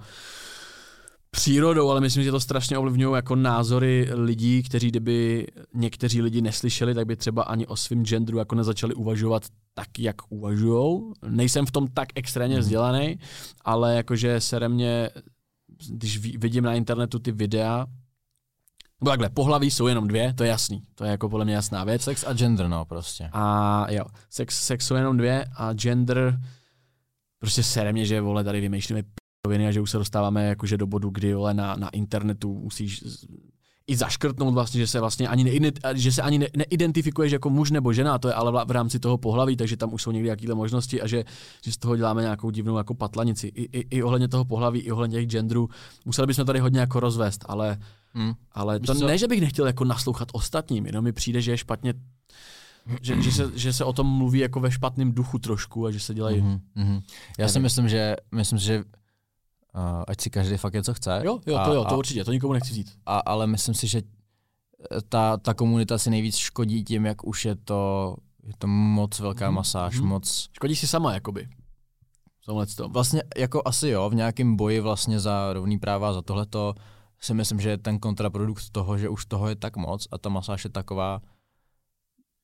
přírodou, ale myslím, že to strašně ovlivňují jako názory lidí, kteří kdyby někteří lidi neslyšeli, tak by třeba ani o svém genderu jako nezačali uvažovat tak, jak uvažujou. Nejsem v tom tak extrémně Mhm. vzdělaný, ale jakože sere mě, když vidím na internetu ty videa, nebo takhle, pohlaví jsou jenom dvě, to je jasný. To je jako podle mě jasná věc. Sex a gender, no prostě. A jo, sex, sex jsou jenom dvě a gender, prostě sere mě, že vole, tady vymýšlíme roviny a že už se dostáváme jakože do bodu, kdy vole, na, na internetu musíš i zaškrtnout vlastně, že se vlastně ani, neident, že se ani ne, neidentifikuješ jako muž nebo žena, to je ale v- rámci toho pohlaví, takže tam už jsou někdy jakýhle možnosti a že, že z toho děláme nějakou divnou jako patlanici. I, i, i ohledně toho pohlaví, i ohledně těch genderů. Museli bychom tady hodně jako rozvést, ale, Hmm. ale to ne, že bych nechtěl jako naslouchat ostatním, jenom mi přijde, že je špatně že, že, se, že se o tom mluví jako ve špatném duchu trošku a že se dělají... Mhm, mhm. Já si myslím, že, myslím, že uh, ať si každý fakt je, co chce. Jo, jo, a, to jo, to a, určitě, to nikomu nechci říct. a, ale myslím si, že eh, ta, ta komunita si nejvíc škodí tím, jak už je to, je to moc velká Mhm, masáž, mhm. moc Škodí si sama, jakoby. Tom. Vlastně jako asi jo, v nějakém boji vlastně za rovný práva, za tohleto si myslím, že je ten kontraprodukt toho, že už toho je tak moc a ta masáž je taková,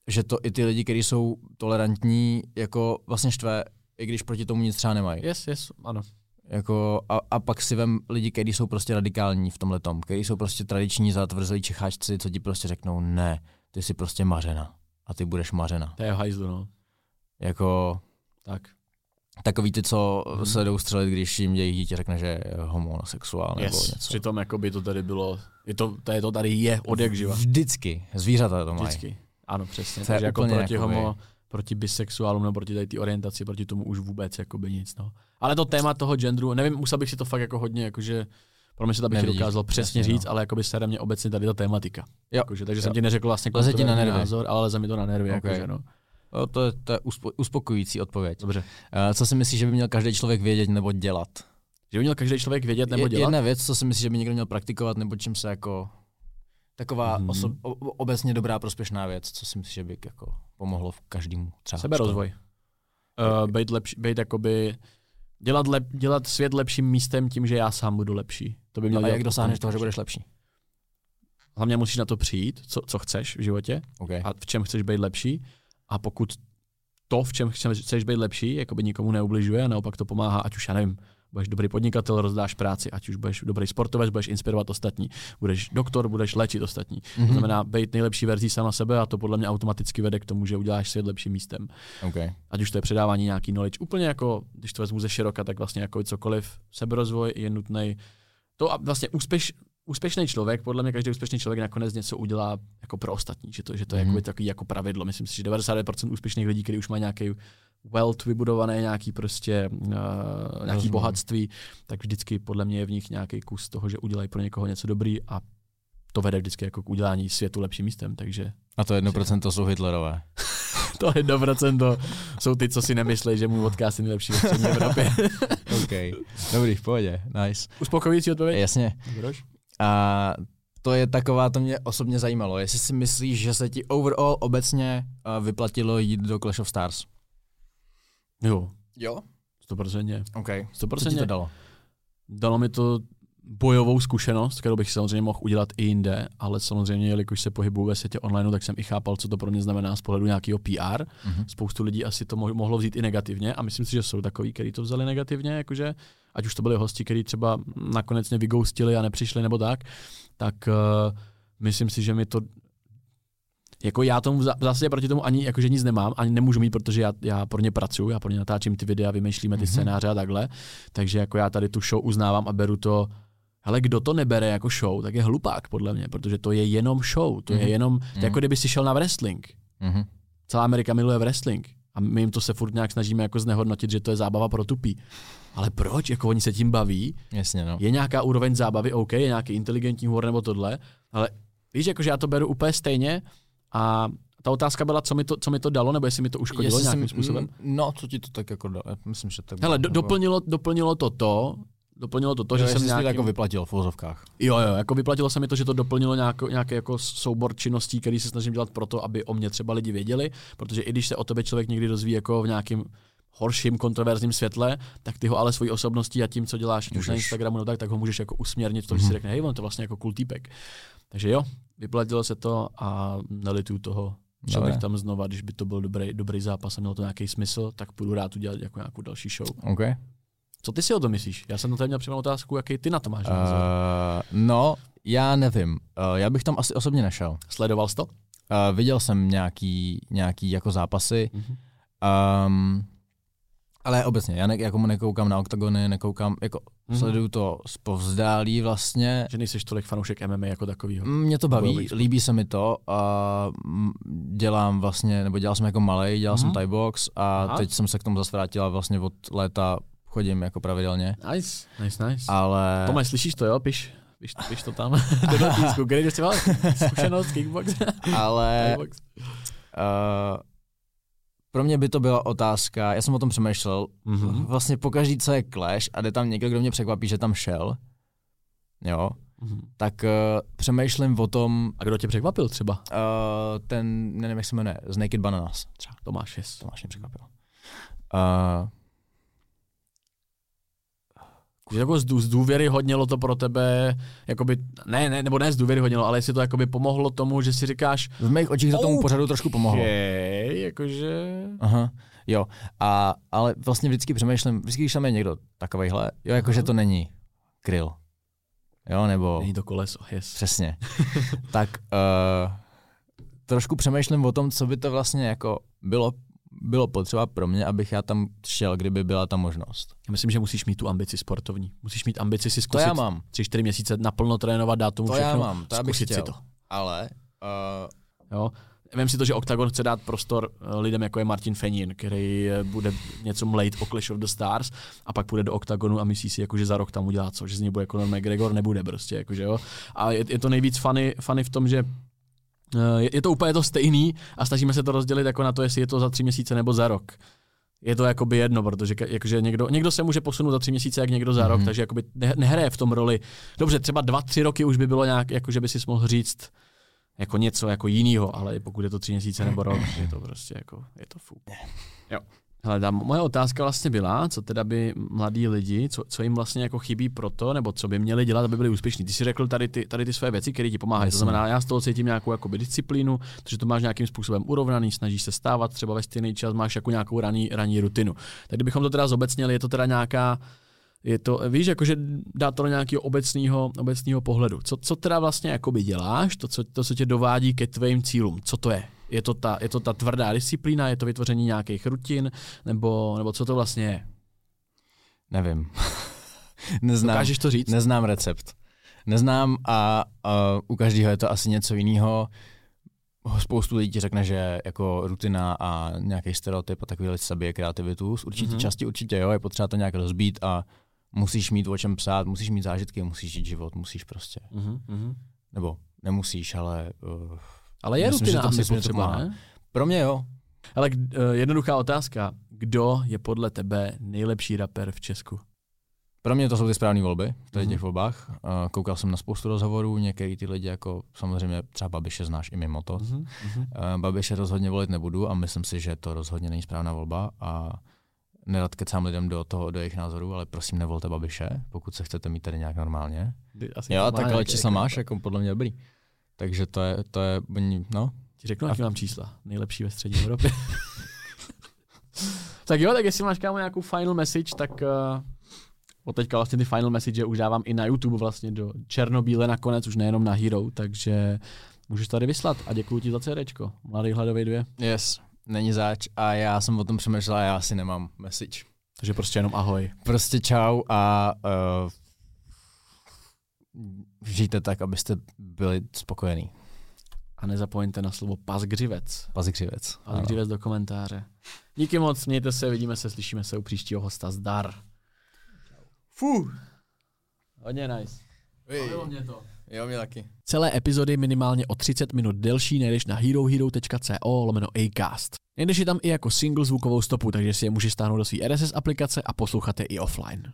že to i ty lidi, kteří jsou tolerantní, jako vlastně štve, i když proti tomu nic třeba nemají. Yes, yes, ano. Jako, a, a, pak si vem lidi, kteří jsou prostě radikální v tomhle tom, kteří jsou prostě tradiční zatvrzlí čecháčci, co ti prostě řeknou, ne, ty jsi prostě mařena a ty budeš mařena. To je hajzlu, no. Jako Tak. takový ty, co Mhm. se jdou střelit, když jim jejich dítě řekne, že je homosexuál nebo Yes. něco. Přitom jakoby to tady bylo, je to, to, je to tady je od jak živa. Vždycky. Zvířata to mají. Vždycky. Ano, přesně. To je Takže jako proti jakoby- homo, proti bisexuálům nebo proti tady té orientaci, proti tomu už vůbec jakoby nic, no. Ale to téma toho genderu, nevím, musel bych si to fakt jako hodně, jakože, pro mě se to bych Nevidíš, dokázal přesně jasně, říct, no. ale jakoby sere mě obecně tady ta tématika. Jo. Jakože, takže jsem Jo. ti neřekl vlastně Leze ti na nervy. názor, ale leze mi to na nervy, Ok. jakože, no. O, to je, to je uspo, uspokojující odpověď. Dobře. Uh, co si myslíš, že by měl každý člověk vědět nebo dělat? Že by měl každý člověk vědět nebo Je, dělat? Jedna věc, co si myslíš, že by někdo měl praktikovat, nebo čím se jako taková Mhm. mm. oso, obecně dobrá prospěšná věc, co si myslíš, že by jako pomohlo v každému třeba. Seberozvoj. Uh, být, lepší, být jakoby, dělat, lep, dělat svět lepším místem tím, že já sám budu lepší. To by měl A dělat jak dosáhneš toho, že budeš lepší? Hlavně musíš na to přijít, co, co chceš v životě Okay. a v čem chceš být lepší. A pokud to, v čem chceš, chceš být lepší, jakoby nikomu neubližuje a naopak to pomáhá, ať už já nevím, budeš dobrý podnikatel, rozdáš práci, ať už budeš dobrý sportovec, budeš inspirovat ostatní, budeš doktor, budeš léčit ostatní. Mhm. To znamená být nejlepší verzí sama sebe a to podle mě automaticky vede k tomu, že uděláš svět lepším místem. okay. ať už to je předávání nějaký knowledge, úplně jako, když to vezmu ze široka, tak vlastně jako cokoliv, seberozvoj je nutný. To a vlastně úspěš, úspěšný člověk, podle mě každý úspěšný člověk nakonec něco udělá jako pro ostatní, že to, že to je mm. takový jako pravidlo. Myslím si, že 99% úspěšných lidí, kteří už mají nějaký wealth vybudované, nějaký prostě uh, nějaký Rozumím. bohatství, tak vždycky podle mě je v nich nějaký kus toho, že udělají pro někoho něco dobrý a to vede vždycky jako k udělání světu lepším místem, takže A to jedno procento jsou Hitlerové. to je 1% jsou ty, co si nemyslí, že můj podcast je nejlepší ve střední Evropě. OK. Dobrý, v pohodě. Nice. Uspokojující odpověď? Jasně. Proč? A to je taková, to mě osobně zajímalo. Jestli si myslíš, že se ti overall obecně vyplatilo jít do Clash of Stars? Jo, Jo. 100%. OK. Co 100%. ti to dalo? Dalo mi to bojovou zkušenost, kterou bych samozřejmě mohl udělat i jinde, ale samozřejmě, jelikož se pohybuju ve světě online, tak jsem i chápal, co to pro mě znamená z pohledu nějakého PR. Mhm. Spoustu lidí asi to mo- mohlo vzít i negativně a myslím si, že jsou takový, kteří to vzali negativně, jakože ať už to byli hosti, kteří třeba nakonec mě vygoustili a nepřišli nebo tak, tak uh, myslím si, že mi to jako já tomu v zá- v zásadě proti tomu ani jakože nic nemám, ani nemůžu mít, protože já, já pro ně pracuji, já pro ně natáčím ty videa, vymýšlíme ty Mhm. scénáře a takhle. Takže jako já tady tu show uznávám a beru to ale kdo to nebere jako show, tak je hlupák podle mě, protože to je jenom show, to Mhm. je jenom, to je jako kdyby si šel na wrestling. Mhm. Celá Amerika miluje wrestling a my jim to se furt nějak snažíme jako znehodnotit, že to je zábava pro tupí. Ale proč? Jako oni se tím baví, Jasně, no. je nějaká úroveň zábavy, OK, je nějaký inteligentní humor nebo tohle, ale víš, jakože já to beru úplně stejně a ta otázka byla, co mi to, co mi to dalo, nebo jestli mi to uškodilo Jestli nějakým způsobem. No, co ti to tak jako dalo? Já myslím, že tak Hele, do, jako- doplnilo, doplnilo to to, doplnilo to to, jo, že jsem nějakým, jako vyplatil v vozovkách. Jo, jo, jako vyplatilo se mi to, že to doplnilo nějaký, nějaký jako soubor činností, který se snažím dělat proto, aby o mě třeba lidi věděli, protože i když se o tebe člověk někdy dozví jako v nějakým horším, kontroverzním světle, tak ty ho ale svojí osobností a tím, co děláš už na Můžeš. Instagramu, no tak, tak ho můžeš jako usměrnit v tom, že si Mhm. řekne, hej, on to vlastně jako cool týpek. Takže jo, vyplatilo se to a nelituju toho. Šel Dobré. bych tam znova, když by to byl dobrý, dobrý zápas a mělo to nějaký smysl, tak půjdu rád udělat jako nějakou další show. OK. Co ty si o to myslíš? Já jsem na to měl připravenou otázku, jaký ty na to máš názor. Uh, no, já nevím. Uh, já bych tam asi osobně nešel. Sledoval jsi to? Uh, viděl jsem nějaký, nějaký jako zápasy, Mhm. um, Ale obecně, já ne, jako nekoukám na oktagony, nekoukám, jako Mhm. mm-hmm. sleduju to zpovzdálí vlastně. Že nejseš tolik fanoušek MMA jako takovýho. Mě to baví, líbí se mi to a mm, dělám vlastně, nebo dělal jsem jako malej, dělal mm-hmm. Mhm. jsem Thai box a Aha. Teď jsem se k tomu zase vrátil a vlastně od léta chodím jako pravidelně, Nice, nice, nice. ale Tome, slyšíš to, jo? Piš, piš, piš to tam do dotýsku. Kde jsi mal zkušenost kickbox? ale uh, pro mě by to byla otázka, já jsem o tom přemýšlel, Mhm. vlastně pokaždý, co je Clash a jde tam někdo, kdo mě překvapí, že tam šel, jo, Mhm. tak uh, přemýšlím o tom, A kdo tě překvapil třeba? uh, ten, nevím, jak se jmenuje, z Naked Bananas, třeba, Tomáš, yes. to mě překvapilo. Uh, Že jako z, z důvěry hodnělo to pro tebe, jakoby, ne, ne, nebo ne z důvěry hodnělo, ale jestli to jakoby pomohlo tomu, že si říkáš, v mých očích to tomu pořadu trošku pomohlo. okay, jakože... Aha, jo. A, ale vlastně vždycky přemýšlím, vždycky, když tam je někdo takovejhle, jo, jakože to není kryl. Jo, nebo Není to koleso, yes. přesně. tak uh, trošku přemýšlím o tom, co by to vlastně jako bylo, bylo potřeba pro mě, abych já tam šel, kdyby byla ta možnost. Já myslím, že musíš mít tu ambici sportovní. Musíš mít ambici si To zkusit já mám. tři, čtyři měsíce naplno trénovat, dát tomu To všechno, já mám, to bych zkusit chtěl. si to. Ale uh, Jo? Vem si to, že Octagon chce dát prostor eh, lidem, jako je Martin Fenin, který eh, bude něco mlejt o Clash of the Stars a pak půjde do Octagonu a myslí si, jako, že za rok tam udělá co, že z něj bude Conor McGregor, nebude prostě, jakože jo. A je, je to nejvíc funny, funny v tom, že je, je to úplně to stejný a snažíme se to rozdělit jako na to, jestli je to za tři měsíce nebo za rok. Je to jakoby jedno, protože jakože někdo, někdo se může posunout za tři měsíce, jak někdo za mm-hmm. rok, takže jakoby ne, nehraje v tom roli. Dobře, třeba dva, tři roky už by bylo nějak, jako že by si mohl říct, jako něco jako jinýho, ale pokud je to tři měsíce nebo rok, je to prostě jako, je to fuk. Jo. Hele, ta moje otázka vlastně byla, co teda by mladí lidi, co, co jim vlastně jako chybí pro to, nebo co by měli dělat, aby byli úspěšní. Ty si řekl tady ty, tady ty své věci, které ti pomáhají. To znamená, já z toho cítím nějakou jakoby, disciplínu, že to máš nějakým způsobem urovnaný, snažíš se stávat třeba ve stejný čas, máš jako nějakou ranní, ranní rutinu. Tak kdybychom to teda zobecnili, je to teda nějaká je to, víš, jakože dá to do nějakého obecného, obecného pohledu. Co, co teda vlastně jakoby děláš, to co, to, co tě dovádí ke tvým cílům, co to je? Je to, ta, je to ta tvrdá disciplína, je to vytvoření nějakých rutin, nebo, nebo co to vlastně je? nevím. Neznám. Dokážeš to říct? Neznám recept. Neznám a, a u každého je to asi něco jiného. Spoustu lidí ti řekne, že jako rutina a nějaký stereotyp a takový věci zabije kreativitu. Z určitý Mhm. mm-hmm. části určitě jo, je potřeba to nějak rozbít a musíš mít o čem psát, musíš mít zážitky, musíš žít život, musíš prostě. Uh-huh. Nebo nemusíš, ale uh, Ale je Myslím, rutina asi myslím, potřeba, ne? pro mě jo. Ale uh, jednoduchá otázka. Kdo je podle tebe nejlepší rapper v Česku? Pro mě to jsou ty správné volby v Mhm. těch volbách. Uh, koukal jsem na spoustu rozhovorů, některý ty lidi jako samozřejmě třeba Babiše znáš i mimo to. Uh-huh. Uh, Babiše rozhodně volit nebudu a myslím si, že to rozhodně není správná volba a nerad kecám lidem do toho, do jejich názorů, ale prosím nevolte Babiše, pokud se chcete mít tady nějak normálně. Asi jo, tak ale čísla máš, jako podle mě dobrý. Takže to je, to je, no, Ti řeknu, jaký mám čísla. Nejlepší ve střední Evropě. tak jo, tak jestli máš kámo nějakou final message, tak uh, od teďka vlastně ty final message už dávám i na YouTube vlastně do černobíle nakonec, už nejenom na Hero, takže můžeš tady vyslat a děkuji ti za CDčko. Mladý hladový dvě. yes, není zač a já jsem o tom přemýšlel a já asi nemám message. Takže prostě jenom ahoj. Prostě čau a uh, žijte tak, abyste byli spokojení. A nezapomeňte na slovo pasgřivec. Pazikřivec. Ano. Pasgřivec do komentáře. Díky moc, mějte se, vidíme se, slyšíme se u příštího hosta. Zdar. Fu. Hodně nice. Bavilo mě to. Jo, mě taky. Celé epizody minimálně o 30 minut delší najdeš na herohero.co lomeno acast. Najdeš je tam i jako single zvukovou stopu, takže si je můžeš stáhnout do své RSS aplikace a poslouchat je i offline.